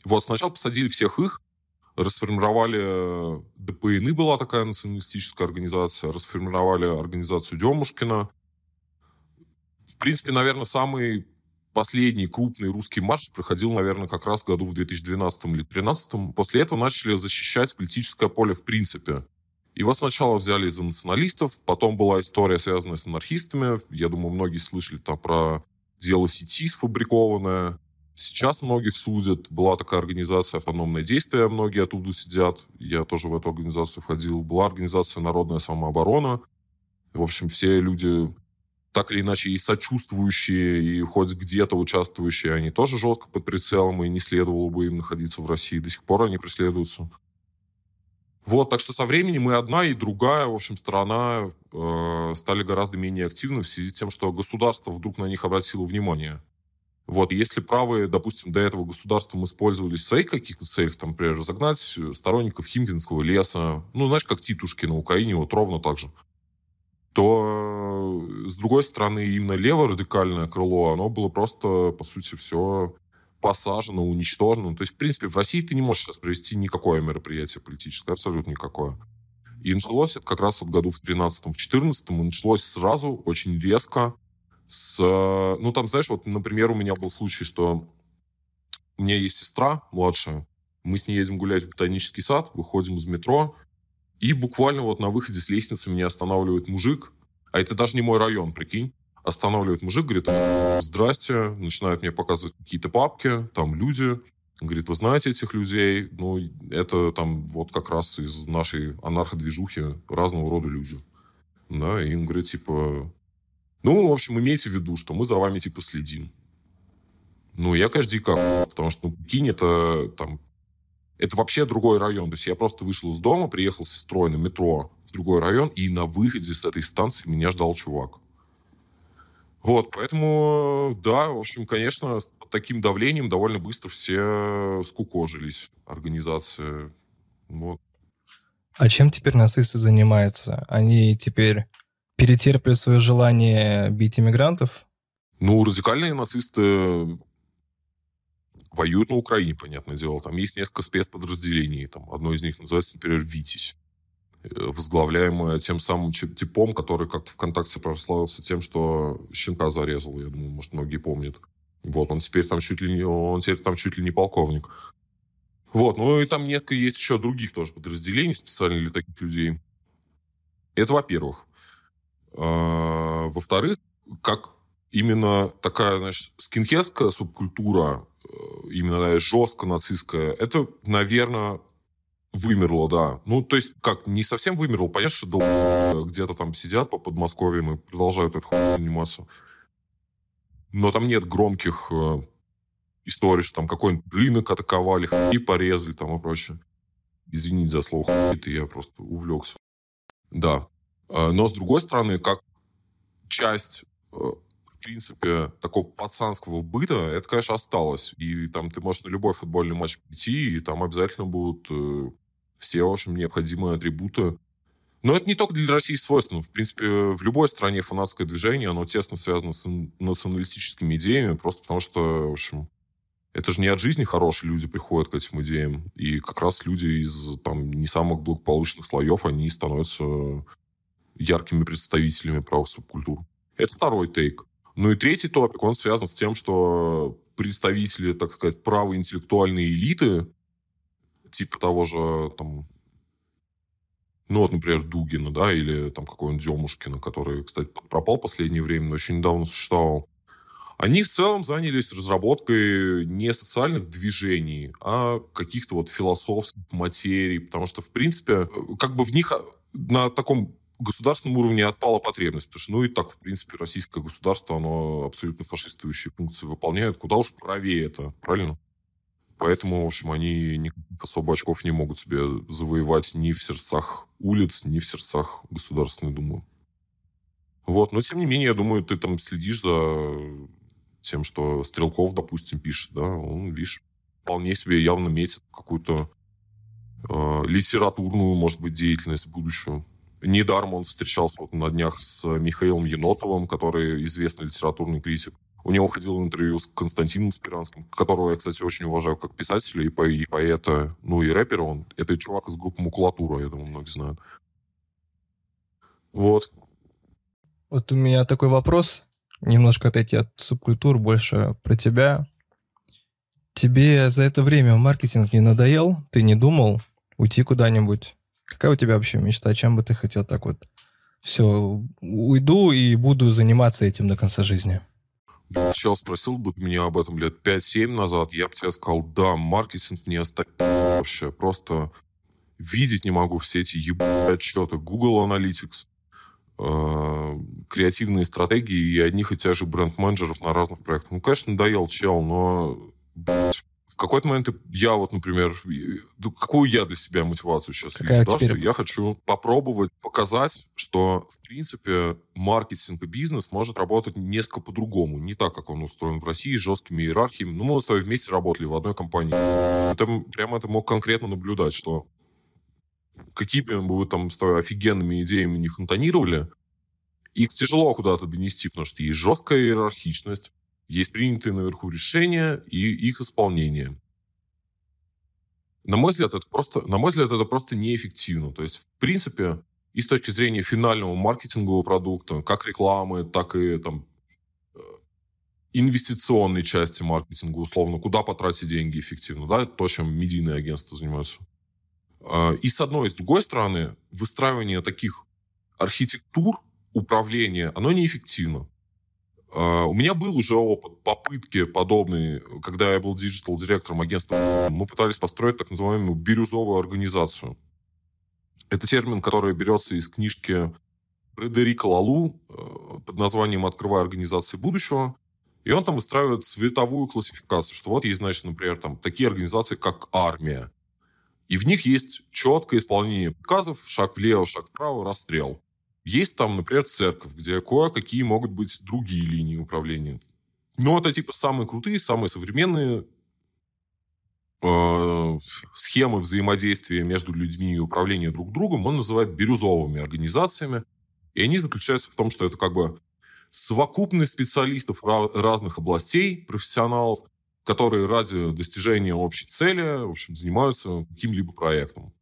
Вот сначала посадили всех их, расформировали э, ДПНИ была такая националистическая организация, расформировали организацию Демушкина. В принципе, наверное, самый последний крупный русский марш проходил, наверное, как раз году в 2012 или 2013. После этого начали защищать политическое поле в принципе. Его сначала взяли из-за националистов, потом была история, связанная с анархистами. Я думаю, многие слышали там про дело сети сфабрикованное. Сейчас многих судят. Была такая организация «Автономное действие», многие оттуда сидят. Я тоже в эту организацию входил. Была организация «Народная самооборона». В общем, все люди так или иначе и сочувствующие, и хоть где-то участвующие, они тоже жестко под прицелом, и не следовало бы им находиться в России. До сих пор они преследуются. Вот, так что со временем и одна, и другая, в общем, сторона э, стали гораздо менее активны в связи с тем, что государство вдруг на них обратило внимание. Вот, если правые, допустим, до этого государством использовались в своих каких-то целях, там, например, разогнать сторонников Химкинского леса, ну, знаешь, как Титушки на Украине, вот ровно так же, то, э, с другой стороны, именно лево-радикальное крыло, оно было просто, по сути, все посажено, уничтожено. То есть, в принципе, в России ты не можешь сейчас провести никакое мероприятие политическое, абсолютно никакое. И началось это как раз вот году в 13 в 14 и началось сразу, очень резко, с... Ну, там, знаешь, вот, например, у меня был случай, что у меня есть сестра младшая, мы с ней едем гулять в ботанический сад, выходим из метро, и буквально вот на выходе с лестницы меня останавливает мужик, а это даже не мой район, прикинь. Останавливает мужик, говорит, здрасте, начинает мне показывать какие-то папки, там люди. Говорит, вы знаете этих людей? Ну, это там вот как раз из нашей анарходвижухи разного рода люди. Да, и им говорит, типа, ну, в общем, имейте в виду, что мы за вами, типа, следим. Ну, я, конечно, дико, потому что, ну, прикинь, это там это вообще другой район. То есть я просто вышел из дома, приехал с сестрой на метро в другой район, и на выходе с этой станции меня ждал чувак. Вот, поэтому, да, в общем, конечно, с таким давлением довольно быстро все скукожились, организация. Вот. А чем теперь нацисты занимаются? Они теперь перетерпят свое желание бить иммигрантов? Ну, радикальные нацисты воюют на Украине, понятное дело. Там есть несколько спецподразделений. Там одно из них называется, например, «Витязь». возглавляемая тем самым типом, который как-то ВКонтакте прославился тем, что щенка зарезал, я думаю, может, многие помнят. Вот, он теперь там чуть ли не, он теперь там чуть ли не полковник. Вот, ну и там несколько есть еще других тоже подразделений специально для таких людей. Это во-первых. А, во-вторых, как именно такая, знаешь, скинхедская субкультура, э, именно жестко нацистская, это, наверное, вымерло, да. Ну, то есть, как, не совсем вымерло. Понятно, что где-то там сидят по Подмосковьям и продолжают эту хуйню заниматься. Но там нет громких э, историй, что там какой-нибудь рынок атаковали, и порезали там и прочее. Извините за слово хуй, я просто увлекся. Да. Э, но, с другой стороны, как часть э, в принципе, такого пацанского быта, это, конечно, осталось. И там ты можешь на любой футбольный матч прийти, и там обязательно будут э, все, в общем, необходимые атрибуты. Но это не только для России свойственно. В принципе, в любой стране фанатское движение, оно тесно связано с националистическими идеями, просто потому что, в общем, это же не от жизни хорошие люди приходят к этим идеям. И как раз люди из там, не самых благополучных слоев, они становятся яркими представителями правых субкультур. Это второй тейк. Ну и третий топик, он связан с тем, что представители, так сказать, правой интеллектуальной элиты, типа того же, там, ну вот, например, Дугина, да, или там какой-нибудь Демушкина, который, кстати, пропал в последнее время, но еще недавно существовал. Они в целом занялись разработкой не социальных движений, а каких-то вот философских материй, потому что, в принципе, как бы в них на таком государственном уровне отпала потребность, потому что, ну и так, в принципе, российское государство, оно абсолютно фашистующие функции выполняет. Куда уж правее это, правильно? Поэтому, в общем, они никаких особо очков не могут себе завоевать ни в сердцах улиц, ни в сердцах Государственной Думы. Вот, но тем не менее, я думаю, ты там следишь за тем, что Стрелков, допустим, пишет, да, он, видишь, вполне себе явно метит какую-то э, литературную, может быть, деятельность будущую. Недаром он встречался вот на днях с Михаилом Енотовым, который известный литературный критик. У него ходил интервью с Константином Спиранским, которого я, кстати, очень уважаю как писателя и, по и поэта, ну и рэпера он. Это чувак из группы Макулатура, я думаю, многие знают. Вот. Вот у меня такой вопрос, немножко отойти от субкультур, больше про тебя. Тебе за это время маркетинг не надоел? Ты не думал уйти куда-нибудь? Какая у тебя вообще мечта? Чем бы ты хотел так вот? Все, уйду и буду заниматься этим до конца жизни. Чел спросил бы меня об этом лет 5-7 назад, я бы тебе сказал, да, маркетинг не оставит вообще. Просто видеть не могу все эти ебаные отчеты. Google Analytics, э, креативные стратегии и одних и тех же бренд-менеджеров на разных проектах. Ну, конечно, надоел чел, но блядь, в какой-то момент я вот, например, какую я для себя мотивацию сейчас Какая вижу, да, что я хочу попробовать показать, что, в принципе, маркетинг и бизнес может работать несколько по-другому. Не так, как он устроен в России, с жесткими иерархиями. Ну, мы с тобой вместе работали в одной компании. Это, прямо это мог конкретно наблюдать, что какие бы вы там с тобой офигенными идеями не фонтанировали, их тяжело куда-то донести, потому что есть жесткая иерархичность, есть принятые наверху решения и их исполнение. На мой взгляд, это просто, на мой взгляд, это просто неэффективно. То есть, в принципе, и с точки зрения финального маркетингового продукта, как рекламы, так и там, э, инвестиционной части маркетинга, условно, куда потратить деньги эффективно, да, то, чем медийные агентства занимаются. А, и с одной, и с другой стороны, выстраивание таких архитектур управления, оно неэффективно. А, у меня был уже опыт попытки подобной, когда я был digital-директором агентства. Мы пытались построить так называемую бирюзовую организацию. Это термин, который берется из книжки Фредерика Лалу э, под названием «Открывая организации будущего». И он там выстраивает цветовую классификацию, что вот есть, значит, например, там такие организации, как армия. И в них есть четкое исполнение приказов, шаг влево, шаг вправо, расстрел. Есть там, например, церковь, где кое-какие могут быть другие линии управления. Но это типа самые крутые, самые современные э, схемы взаимодействия между людьми и управления друг другом он называет бирюзовыми организациями. И они заключаются в том, что это как бы совокупность специалистов разных областей, профессионалов, которые ради достижения общей цели, в общем, занимаются каким-либо проектом.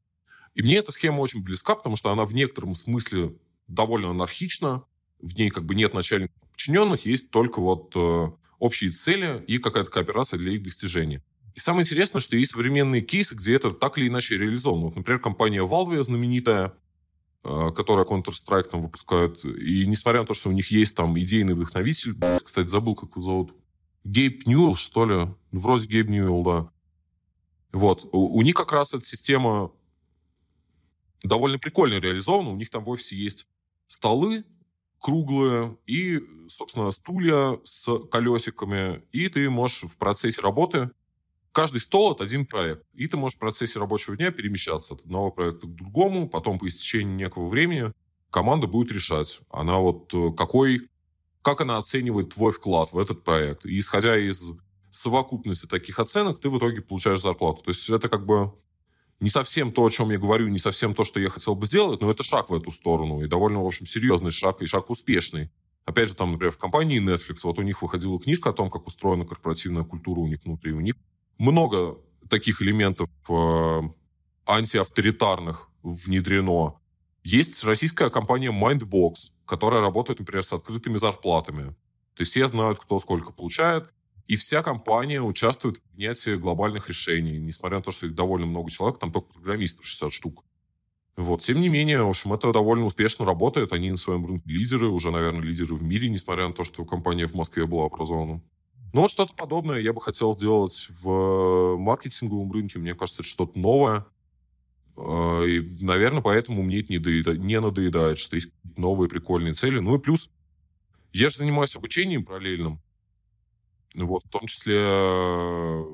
И мне эта схема очень близка, потому что она в некотором смысле довольно анархична. В ней как бы нет начальников подчиненных, есть только вот э, общие цели и какая-то кооперация для их достижения. И самое интересное, что есть современные кейсы, где это так или иначе реализовано. Вот, например, компания Valve знаменитая, э, которая Counter-Strike там выпускает. И несмотря на то, что у них есть там идейный вдохновитель, кстати, забыл, как его зовут, Гейб Ньюэлл, что ли? Ну, вроде Гейб Ньюэлл, да. Вот. У, у них как раз эта система довольно прикольно реализована. У них там в офисе есть столы круглые и, собственно, стулья с колесиками. И ты можешь в процессе работы... Каждый стол — это один проект. И ты можешь в процессе рабочего дня перемещаться от одного проекта к другому. Потом по истечении некого времени команда будет решать, она вот э, какой как она оценивает твой вклад в этот проект. И исходя из совокупности таких оценок, ты в итоге получаешь зарплату. То есть это как бы не совсем то, о чем я говорю, не совсем то, что я хотел бы сделать, но это шаг в эту сторону. И довольно, в общем, серьезный шаг, и шаг успешный. Опять же, там, например, в компании Netflix, вот у них выходила книжка о том, как устроена корпоративная культура у них внутри. У них много таких элементов э, антиавторитарных внедрено. Есть российская компания Mindbox, которая работает, например, с открытыми зарплатами. То есть все знают, кто сколько получает, и вся компания участвует в принятии глобальных решений, несмотря на то, что их довольно много человек, там только программистов 60 штук. Вот. Тем не менее, в общем, это довольно успешно работает. Они на своем рынке лидеры, уже, наверное, лидеры в мире, несмотря на то, что компания в Москве была образована. Ну, вот что-то подобное я бы хотел сделать в маркетинговом рынке. Мне кажется, это что-то новое. А, и, наверное, поэтому мне это не, доеда... не надоедает, что есть новые прикольные цели. Ну и плюс, я же занимаюсь обучением параллельным. Вот, в том числе э,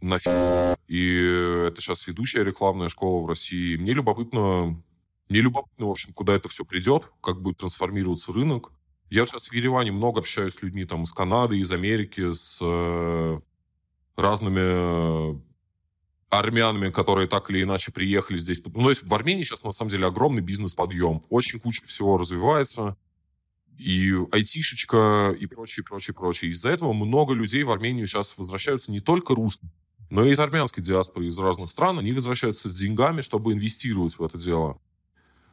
на И это сейчас ведущая рекламная школа в России. Мне любопытно, мне любопытно, в общем, куда это все придет, как будет трансформироваться рынок. Я сейчас в Ереване много общаюсь с людьми там из Канады, из Америки, с э, разными армянами, которые так или иначе приехали здесь. Ну, то есть в Армении сейчас, на самом деле, огромный бизнес-подъем. Очень куча всего развивается. И айтишечка, и прочее, прочее, прочее. Из-за этого много людей в Армению сейчас возвращаются не только русские, но и из армянской диаспоры, из разных стран. Они возвращаются с деньгами, чтобы инвестировать в это дело.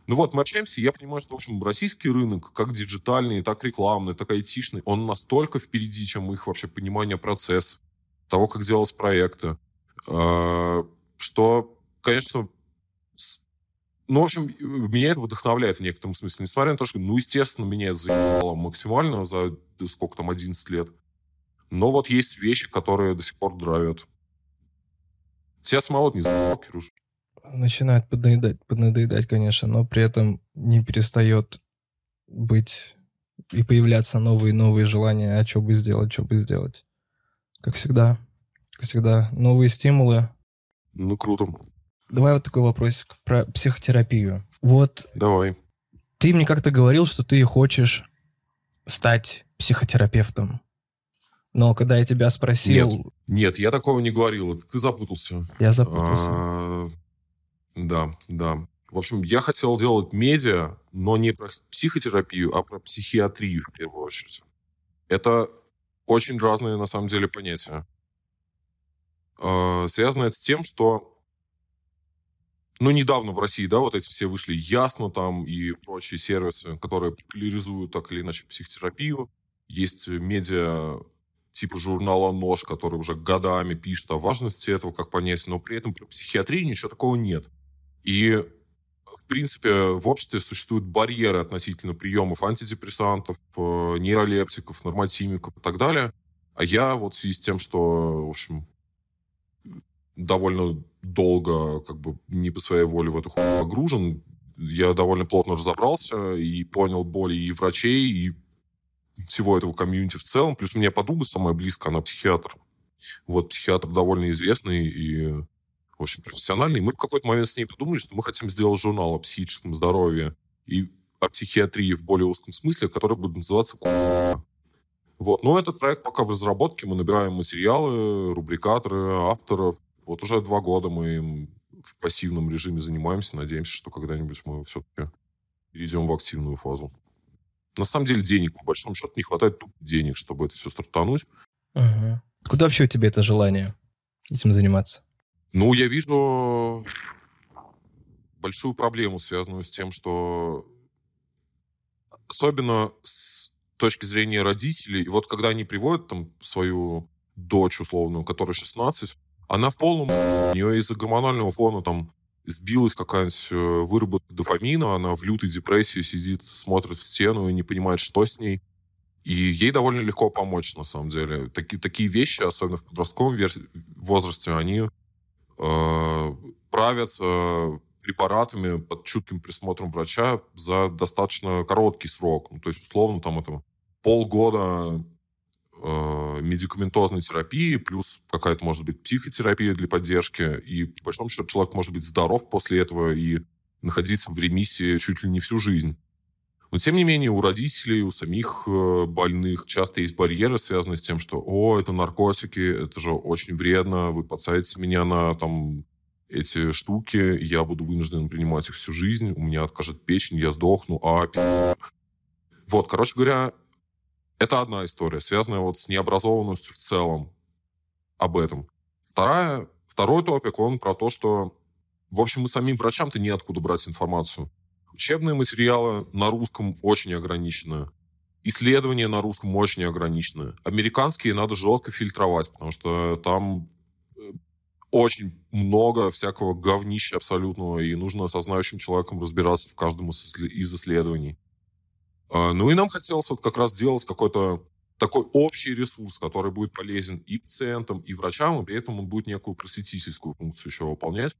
Ну вот, мы общаемся, я понимаю, что, в общем, российский рынок, как диджитальный, так рекламный, так айтишный, он настолько впереди, чем их вообще понимание процесса, того, как делать проекты. А, что, конечно, ну, в общем, меня это вдохновляет в некотором смысле. Несмотря на то, что, ну, естественно, меня это заебало максимально за сколько там, 11 лет. Но вот есть вещи, которые до сих пор драйвят. Тебя самого не заебал, Кируш? Начинает поднадоедать, поднадоедать, конечно, но при этом не перестает быть и появляться новые новые желания, а что бы сделать, что бы сделать. Как всегда всегда, новые стимулы. Ну, круто. Давай вот такой вопросик про психотерапию. Вот. Давай. Ты мне как-то говорил, что ты хочешь стать психотерапевтом. Но когда я тебя спросил... Нет, нет, я такого не говорил. Ты запутался. Я запутался. А, да, да. В общем, я хотел делать медиа, но не про психотерапию, а про психиатрию в первую очередь. Это очень разные, на самом деле, понятия. Э, связано это с тем, что ну, недавно в России, да, вот эти все вышли ясно там и прочие сервисы, которые популяризуют так или иначе психотерапию. Есть медиа типа журнала «Нож», который уже годами пишет о важности этого, как понять, но при этом про психиатрию ничего такого нет. И, в принципе, в обществе существуют барьеры относительно приемов антидепрессантов, э, нейролептиков, нормотимиков и так далее. А я вот в связи с тем, что, в общем, довольно долго, как бы не по своей воле в эту хуйню погружен. Я довольно плотно разобрался и понял боли и врачей, и всего этого комьюнити в целом. Плюс у меня подруга самая близкая, она психиатр. Вот, психиатр довольно известный и общем, профессиональный. Мы в какой-то момент с ней подумали, что мы хотим сделать журнал о психическом здоровье и о психиатрии в более узком смысле, который будет называться вот. Но этот проект пока в разработке. Мы набираем материалы, рубрикаторы, авторов. Вот уже два года мы им в пассивном режиме занимаемся. Надеемся, что когда-нибудь мы все-таки перейдем в активную фазу. На самом деле денег, по большому счету, не хватает тупо денег, чтобы это все стартануть. Угу. Куда вообще у тебя это желание этим заниматься? Ну, я вижу большую проблему, связанную с тем, что особенно с точки зрения родителей, и вот когда они приводят там свою дочь условную, которая 16, она в полном... У нее из-за гормонального фона там сбилась какая-нибудь э, выработка дофамина, она в лютой депрессии сидит, смотрит в стену и не понимает, что с ней. И ей довольно легко помочь, на самом деле. Такие, такие вещи, особенно в подростковом возрасте, они э, правятся препаратами под чутким присмотром врача за достаточно короткий срок. Ну, то есть, условно, там это полгода э, медикаментозной терапии, плюс какая-то, может быть, психотерапия для поддержки. И, по большому счету, человек может быть здоров после этого и находиться в ремиссии чуть ли не всю жизнь. Но, тем не менее, у родителей, у самих э, больных часто есть барьеры, связанные с тем, что «О, это наркотики, это же очень вредно, вы подсадите меня на там, эти штуки, я буду вынужден принимать их всю жизнь, у меня откажет печень, я сдохну, а...» Вот, короче говоря, это одна история, связанная вот с необразованностью в целом об этом. Вторая, второй топик, он про то, что, в общем, мы самим врачам-то неоткуда брать информацию. Учебные материалы на русском очень ограничены. Исследования на русском очень ограничены. Американские надо жестко фильтровать, потому что там э, очень много всякого говнища абсолютного, и нужно со знающим человеком разбираться в каждом из исследований. А, ну и нам хотелось вот как раз сделать какой-то такой общий ресурс, который будет полезен и пациентам, и врачам, и при этом он будет некую просветительскую функцию еще выполнять.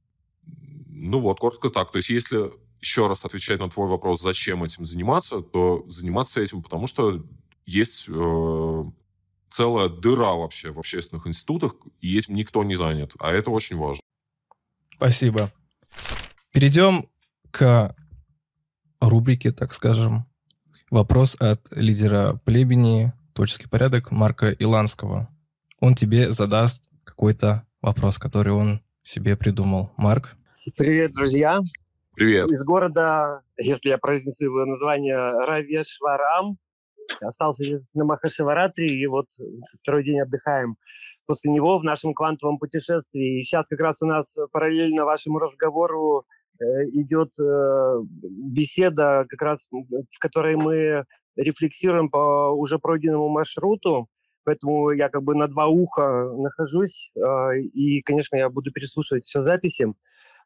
Ну вот, коротко так. То есть если еще раз отвечать на твой вопрос, зачем этим заниматься, то заниматься этим, потому что есть э, целая дыра вообще в общественных институтах, и этим никто не занят, а это очень важно. Спасибо. Перейдем к рубрике, так скажем. Вопрос от лидера племени «Творческий порядок» Марка Иланского. Он тебе задаст какой-то вопрос, который он себе придумал. Марк? Привет, друзья. Привет. Из города, если я произнесу его название, Равешварам. Остался на Махашиваратри, и вот второй день отдыхаем после него в нашем квантовом путешествии. И сейчас как раз у нас параллельно вашему разговору идет э, беседа, как раз в которой мы рефлексируем по уже пройденному маршруту. Поэтому я как бы на два уха нахожусь. Э, и, конечно, я буду переслушивать все записи э,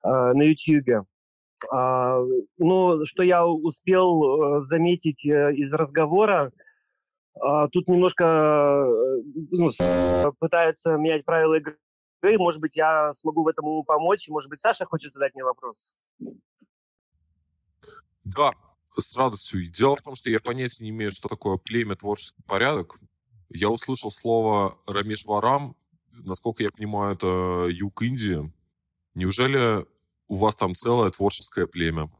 на YouTube. А, ну, что я успел э, заметить э, из разговора, а, тут немножко э, ну, пытаются менять правила игры. Может быть, я смогу в этом ему помочь. Может быть, Саша хочет задать мне вопрос. Да, с радостью. Дело в том, что я понятия не имею, что такое племя творческий порядок. Я услышал слово Рамешварам. Насколько я понимаю, это юг Индии. Неужели у вас там целое творческое племя?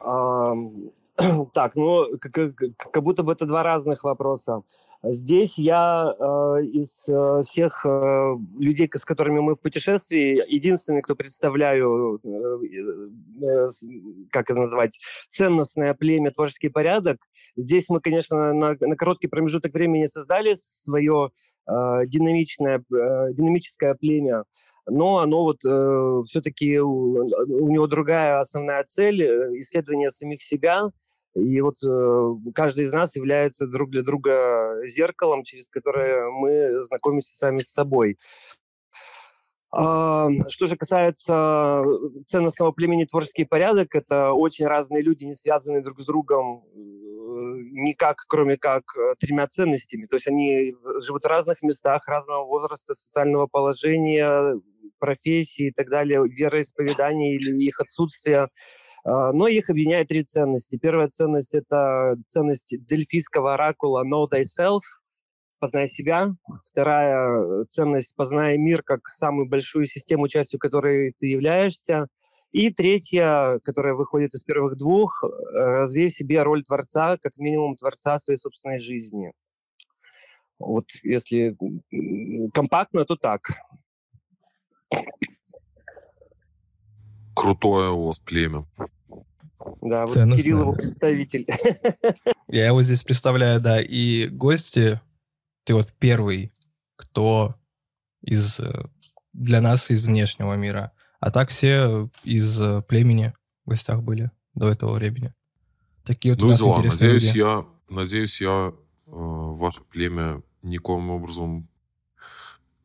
Так, ну, как, как будто бы это два разных вопроса. Здесь я э, из э, всех э, людей, с которыми мы в путешествии, единственный, кто представляю, э, э, как это назвать, ценностное племя «Творческий порядок». Здесь мы, конечно, на, на короткий промежуток времени создали свое э, динамичное, э, динамическое племя, но оно вот э, все-таки у, у него другая основная цель э, – исследование самих себя – и вот э, каждый из нас является друг для друга зеркалом, через которое мы знакомимся сами с собой. А, что же касается ценностного племени творческий порядок, это очень разные люди, не связанные друг с другом э, никак, кроме как э, тремя ценностями. То есть они живут в разных местах, разного возраста, социального положения, профессии и так далее, вероисповедания или их отсутствия. А, но их объединяет три ценности. Первая ценность – это ценность дельфийского оракула «Know thyself», познай себя. Вторая ценность – познай мир как самую большую систему, частью которой ты являешься. И третья, которая выходит из первых двух, э, развей себе роль творца, как минимум творца своей собственной жизни. Вот если компактно, то так. Крутое у вас племя. Да, вот Ценностное. Кирилл его представитель. Я его здесь представляю, да. И гости, ты вот первый, кто из для нас из внешнего мира. А так все из э, племени в гостях были до этого времени. Такие вот ну, дела. Надеюсь, люди. я, надеюсь, я э, ваше племя никоим образом э,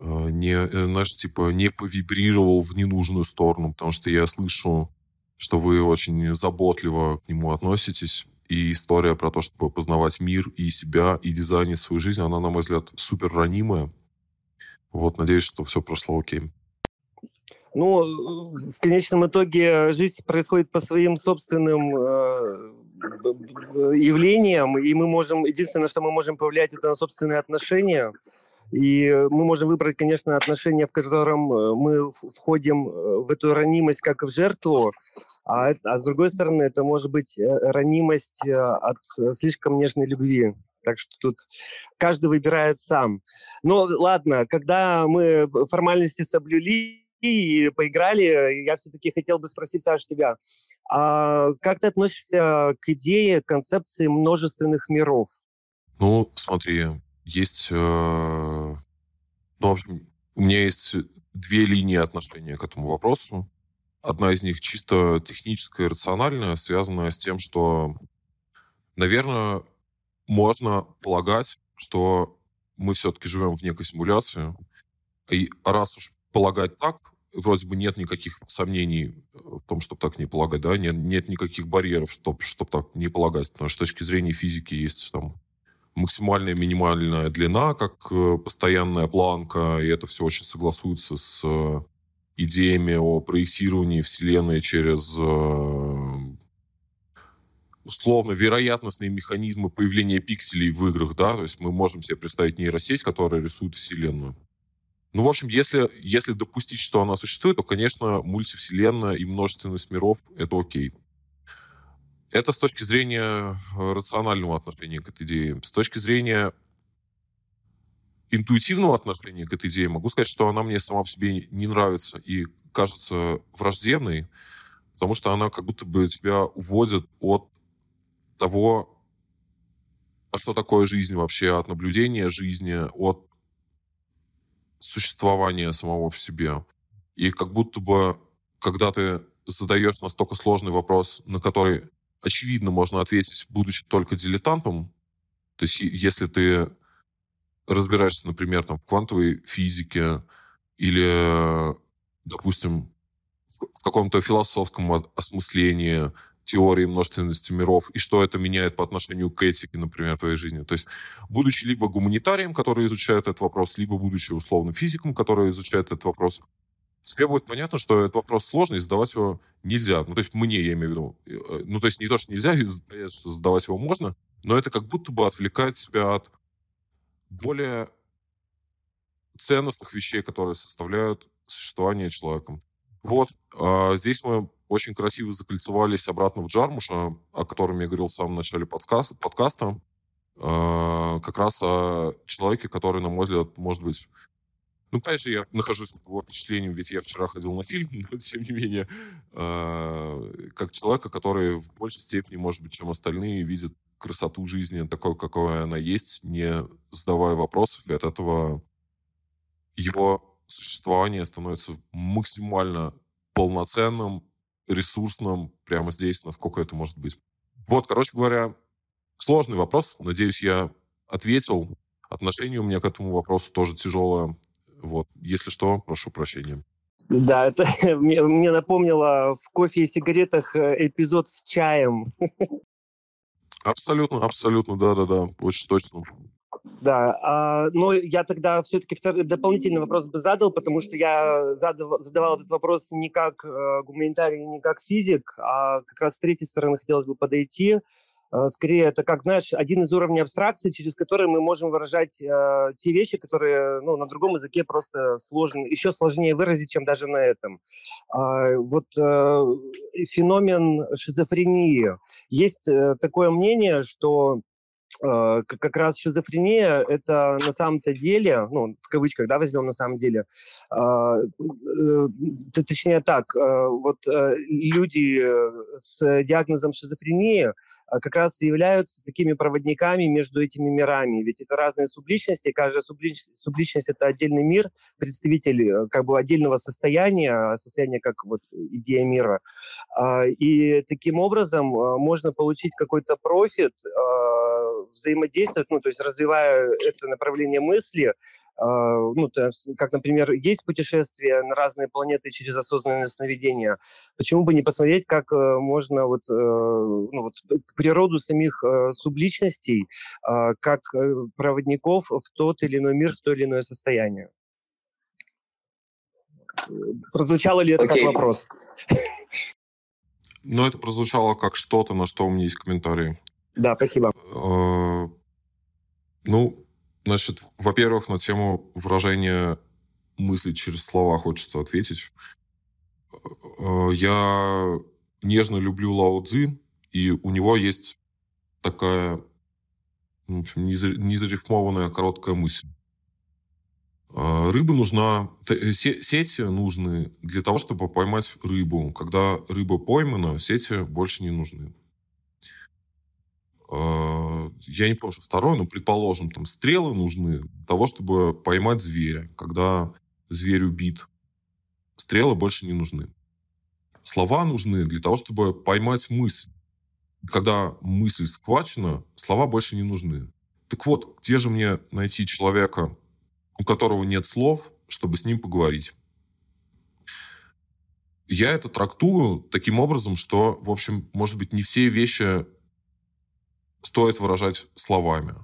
не, э, знаешь, типа, не повибрировал в ненужную сторону, потому что я слышу, что вы очень заботливо к нему относитесь. И история про то, чтобы познавать мир и себя, и дизайнить свою жизнь, она, на мой взгляд, супер ранимая. Вот, надеюсь, что все прошло окей. Ну, в конечном итоге жизнь происходит по своим собственным э, явлениям, и мы можем, единственное, что мы можем повлиять, это на собственные отношения. И мы можем выбрать, конечно, отношения, в котором э, мы входим э, в эту ранимость как в жертву, а, а с другой стороны, это может быть э, ранимость от слишком нежной любви. Так что тут каждый выбирает сам. Но ладно, когда мы формальности соблюли, и поиграли. Я все-таки хотел бы спросить, Саш, тебя. А как ты относишься к идее концепции множественных миров? Ну, смотри, есть... Э, ну, в общем, у меня есть две линии отношения к этому вопросу. Одна из них чисто техническая и рациональная, связанная с тем, что, наверное, можно полагать, что мы все-таки живем в некой симуляции. И раз уж полагать так, вроде бы нет никаких сомнений э, в том, чтобы так не полагать, да, нет, нет никаких барьеров, чтобы, чтобы так не полагать, потому что с точки зрения физики есть там максимальная минимальная длина, как э, постоянная планка, и это все очень согласуется с э, идеями о проектировании Вселенной через условно вероятностные механизмы появления пикселей в играх, да, то есть мы можем себе представить нейросеть, которая рисует Вселенную. Ну, в общем, если, если допустить, что она существует, то, конечно, мультивселенная и множественность миров — это окей. Это с точки зрения э, рационального отношения к этой идее. С точки зрения интуитивного отношения к этой идее могу сказать, что она мне сама по себе не нравится и кажется враждебной, потому что она как будто бы тебя уводит от того, а что такое жизнь вообще, от наблюдения жизни, от существования самого в себе. И как будто бы, когда ты задаешь настолько сложный вопрос, на который, очевидно, можно ответить, будучи только дилетантом, то есть если ты разбираешься, например, там, в квантовой физике или, допустим, в каком-то философском осмыслении теории множественности миров и что это меняет по отношению к этике, например, твоей жизни. То есть, будучи либо гуманитарием, который изучает этот вопрос, либо будучи условно физиком, который изучает этот вопрос, тебе будет понятно, что этот вопрос сложный, и задавать его нельзя. Ну, то есть мне, я имею в виду. Э, ну, то есть не то, что нельзя, что задавать его можно, но это как будто бы отвлекает тебя от более ценностных вещей, которые составляют существование человеком. Вот, а здесь мы очень красиво закольцевались обратно в Джармуша, о котором я говорил в самом начале подкаста, подкаста. Как раз о человеке, который, на мой взгляд, может быть... Ну, конечно, я нахожусь под впечатлением, ведь я вчера ходил на фильм, но, тем не менее, э, как человека, который в большей степени, может быть, чем остальные, видит красоту жизни такой, какой она есть, не задавая вопросов, и от этого его существование становится максимально полноценным, ресурсным прямо здесь, насколько это может быть. Вот, короче говоря, сложный вопрос. Надеюсь, я ответил. Отношение у меня к этому вопросу тоже тяжелое. Вот. Если что, прошу прощения. Да, это мне, мне напомнило в кофе и сигаретах э, эпизод с чаем. Абсолютно, абсолютно, да-да-да, очень точно. Да, а, но я тогда все-таки дополнительный вопрос бы задал, потому что я задав, задавал этот вопрос не как э, гуманитарий, не как физик, а как раз с третьей стороны хотелось бы подойти. Э, скорее, это, как знаешь, один из уровней абстракции, через который мы можем выражать э, те вещи, которые ну, на другом языке просто сложно, еще сложнее выразить, чем даже на этом. Э, вот э, феномен шизофрении. Есть э, такое мнение, что как раз шизофрения – это на самом-то деле, ну, в кавычках, да, возьмем на самом деле, а, э, точнее так, э, вот люди с диагнозом шизофрении как раз являются такими проводниками между этими мирами, ведь это разные субличности, каждая субличность, субличность – это отдельный мир, представитель как бы отдельного состояния, состояния как вот идея мира. А, и таким образом можно получить какой-то профит, взаимодействовать, ну, то есть развивая это направление мысли, Uh, ну, то есть, как, например, есть путешествия на разные планеты через осознанное сновидение. Почему бы не посмотреть, как uh, можно вот, uh, ну, вот, природу самих субличностей, как проводников в тот или иной мир, в то или иное состояние? Прозвучало ли это okay. как вопрос? Ну, это прозвучало как что-то, на что у меня есть комментарии. Да, спасибо. А, ну, значит, во-первых, на тему выражения мысли через слова хочется ответить. А, я нежно люблю Лао Цзи, и у него есть такая, в общем, незарифмованная короткая мысль. А, рыба нужна, сети нужны для того, чтобы поймать рыбу. Когда рыба поймана, сети больше не нужны. А, я не помню, что второе, но, предположим, там стрелы нужны для того, чтобы поймать зверя. Когда зверь убит, стрелы больше не нужны. Слова нужны для того, чтобы поймать мысль. Когда мысль схвачена, слова больше не нужны. Так вот, где же мне найти человека, у которого нет слов, чтобы с ним поговорить? Я это трактую таким образом, что, в общем, может быть, не все вещи стоит выражать словами.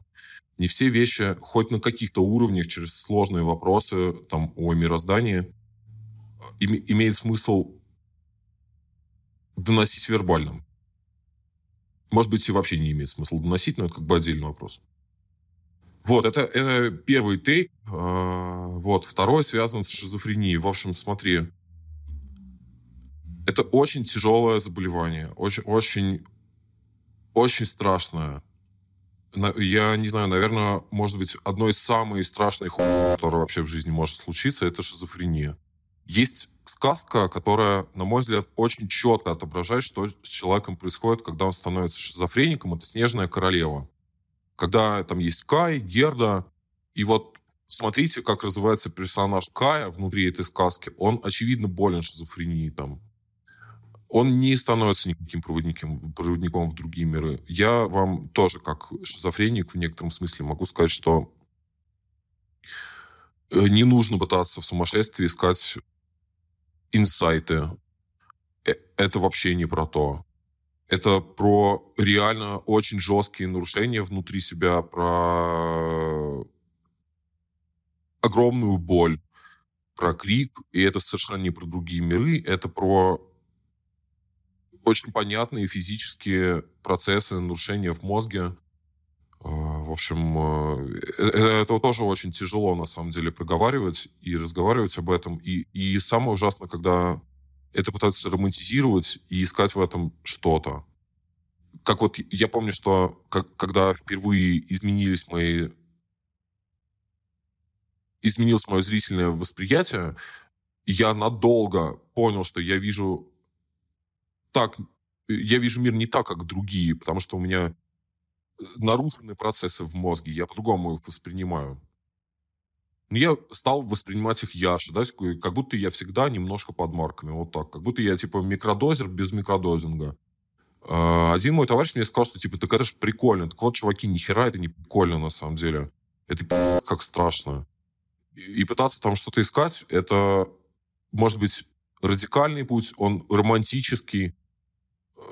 Не все вещи, хоть на каких-то уровнях, через сложные вопросы там, о мироздании, им, имеет смысл доносить вербальным. Может быть, и вообще не имеет смысла доносить, но это как бы отдельный вопрос. Вот, это, это первый тейк. А, вот, второй связан с шизофренией. В общем, смотри, это очень тяжелое заболевание, очень, очень очень страшное. Я не знаю, наверное, может быть, одно из самых страшных, которое вообще в жизни может случиться, это шизофрения. Есть сказка, которая, на мой взгляд, очень четко отображает, что с человеком происходит, когда он становится шизофреником. Это «Снежная королева». Когда там есть Кай, Герда, и вот смотрите, как развивается персонаж Кая внутри этой сказки. Он, очевидно, болен шизофренией там он не становится никаким проводником, проводником в другие миры. Я вам тоже, как шизофреник, в некотором смысле могу сказать, что э, не нужно пытаться в сумасшествии искать инсайты. Э, это вообще не про то. Это про реально очень жесткие нарушения внутри себя, про огромную боль, про крик, и это совершенно не про другие миры, это про очень понятные физические процессы нарушения в мозге. А, в общем, э, э, это тоже очень тяжело, на самом деле, проговаривать и разговаривать об этом. И, и самое ужасное, когда это пытаются романтизировать и искать в этом что-то. Как вот я помню, что как, когда впервые изменились мои изменилось мое зрительное восприятие, я надолго понял, что я вижу так, я вижу мир не так, как другие, потому что у меня э, нарушены процессы в мозге, я по-другому их воспринимаю. Но я стал воспринимать их ярче, да, как будто я всегда немножко под марками, вот так, как будто я, типа, микродозер без микродозинга. А, один мой товарищ мне сказал, что, типа, так это же прикольно. Так вот, чуваки, нихера это не прикольно, на самом деле. Это как страшно. И пытаться там что-то искать, это, может быть, радикальный путь, он романтический,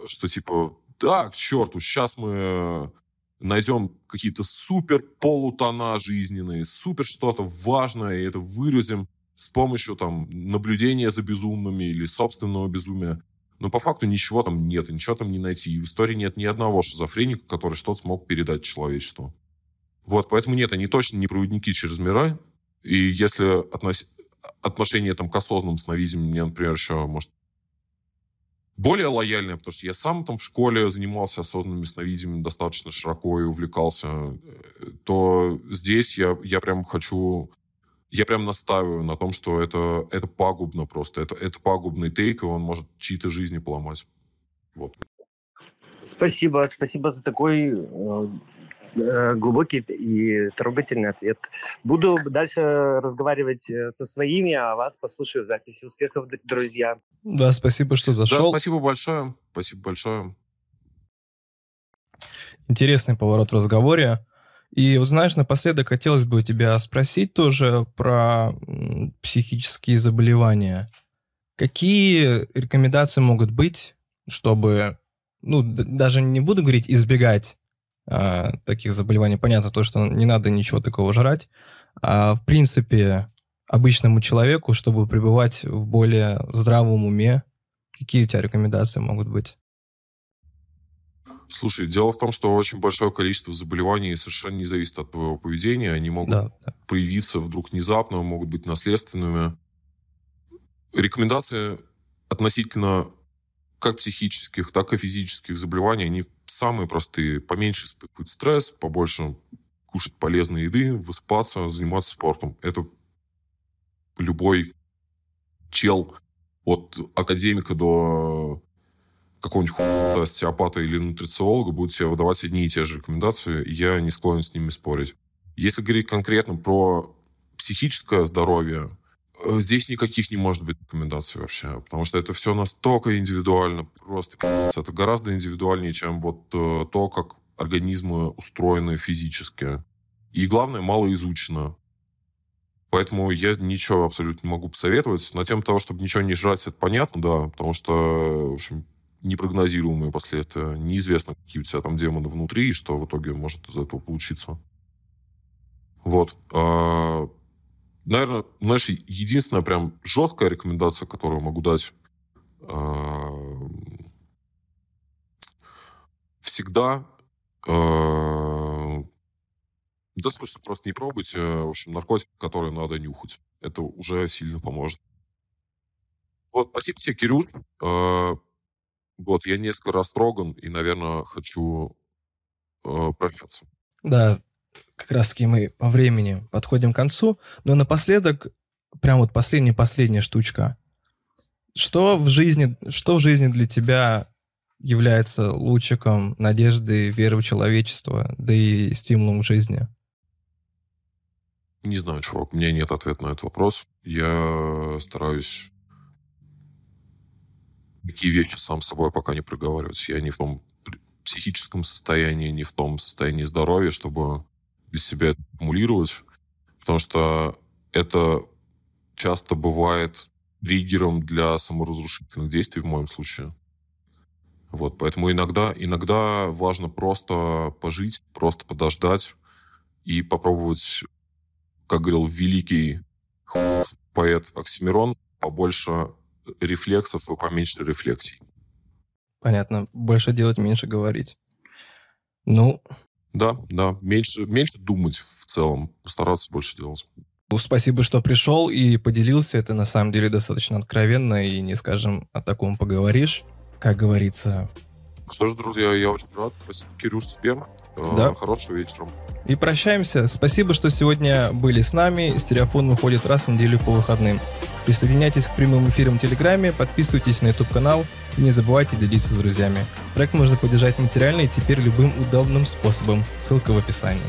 что типа, да, к черту, сейчас мы найдем какие-то супер полутона жизненные, супер что-то важное, и это выразим с помощью там наблюдения за безумными или собственного безумия. Но по факту ничего там нет, ничего там не найти. И в истории нет ни одного шизофреника, который что-то смог передать человечеству. Вот, поэтому нет, они точно не проводники через миры. И если относ... отношение там, к осознанным сновидениям мне, например, еще, может, более лояльное, потому что я сам там в школе занимался осознанным ясновидением достаточно широко и увлекался, то здесь я, я прям хочу... Я прям настаиваю на том, что это, это пагубно просто. Это, это пагубный тейк, и он может чьи-то жизни поломать. Вот. Спасибо, спасибо за такой э, глубокий и трогательный ответ. Буду дальше разговаривать э, со своими, а вас послушаю в записи. Успехов, друзья. Да, спасибо, что зашел. Да, спасибо большое. Спасибо большое. Интересный поворот в разговоре. И вот знаешь, напоследок хотелось бы у тебя спросить тоже про психические заболевания. Какие рекомендации могут быть, чтобы ну, даже не буду говорить избегать а, таких заболеваний. Понятно то, что не надо ничего такого жрать. А в принципе, обычному человеку, чтобы пребывать в более здравом уме, какие у тебя рекомендации могут быть? Слушай, дело в том, что очень большое количество заболеваний совершенно не зависит от твоего поведения. Они могут да, да. появиться вдруг внезапно, могут быть наследственными. Рекомендации относительно как психических, так и физических заболеваний, они самые простые. Поменьше испытывать стресс, побольше кушать полезной еды, высыпаться, заниматься спортом. Это любой чел от академика до какого-нибудь остеопата или нутрициолога будет себе выдавать одни и те же рекомендации, и я не склонен с ними спорить. Если говорить конкретно про психическое здоровье, здесь никаких не может быть рекомендаций вообще, потому что это все настолько индивидуально, просто это гораздо индивидуальнее, чем вот э, то, как организмы устроены физически. И главное, мало изучено. Поэтому я ничего абсолютно не могу посоветовать. На тему того, чтобы ничего не жрать, это понятно, да, потому что, в общем, непрогнозируемые последствия. Неизвестно, какие у тебя там демоны внутри, и что в итоге может из этого получиться. Вот. А наверное, знаешь, единственная прям жесткая рекомендация, которую могу дать, э, всегда э, да, слушайте, просто не пробуйте. В общем, наркотик, который надо нюхать. Это уже сильно поможет. Вот, спасибо тебе, Кирюш. Э, вот, я несколько раз троган и, наверное, хочу прощаться. Да, как раз-таки мы по времени подходим к концу. Но напоследок, прям вот последняя-последняя штучка. Что в жизни, что в жизни для тебя является лучиком надежды, веры в человечество, да и стимулом к жизни? Не знаю, чувак, у меня нет ответа на этот вопрос. Я стараюсь такие вещи сам с собой пока не проговаривать. Я не в том психическом состоянии, не в том состоянии здоровья, чтобы для себя аккумулировать, потому что это часто бывает триггером для саморазрушительных действий в моем случае. Вот, поэтому иногда, иногда важно просто пожить, просто подождать и попробовать, как говорил великий поэт Оксимирон, побольше рефлексов и поменьше рефлексий. Понятно. Больше делать, меньше говорить. Ну, да, да. Меньше, меньше думать в целом, постараться больше делать. Спасибо, что пришел и поделился. Это на самом деле достаточно откровенно и не скажем о таком поговоришь, как говорится. Что ж, друзья, я очень рад. Спасибо, Кирюш, тебе. Э, да. Хорошего вечера. И прощаемся. Спасибо, что сегодня были с нами. Стереофон выходит раз в неделю по выходным. Присоединяйтесь к прямым эфирам в Телеграме, подписывайтесь на YouTube-канал и не забывайте делиться с друзьями. Проект можно поддержать материально и теперь любым удобным способом. Ссылка в описании.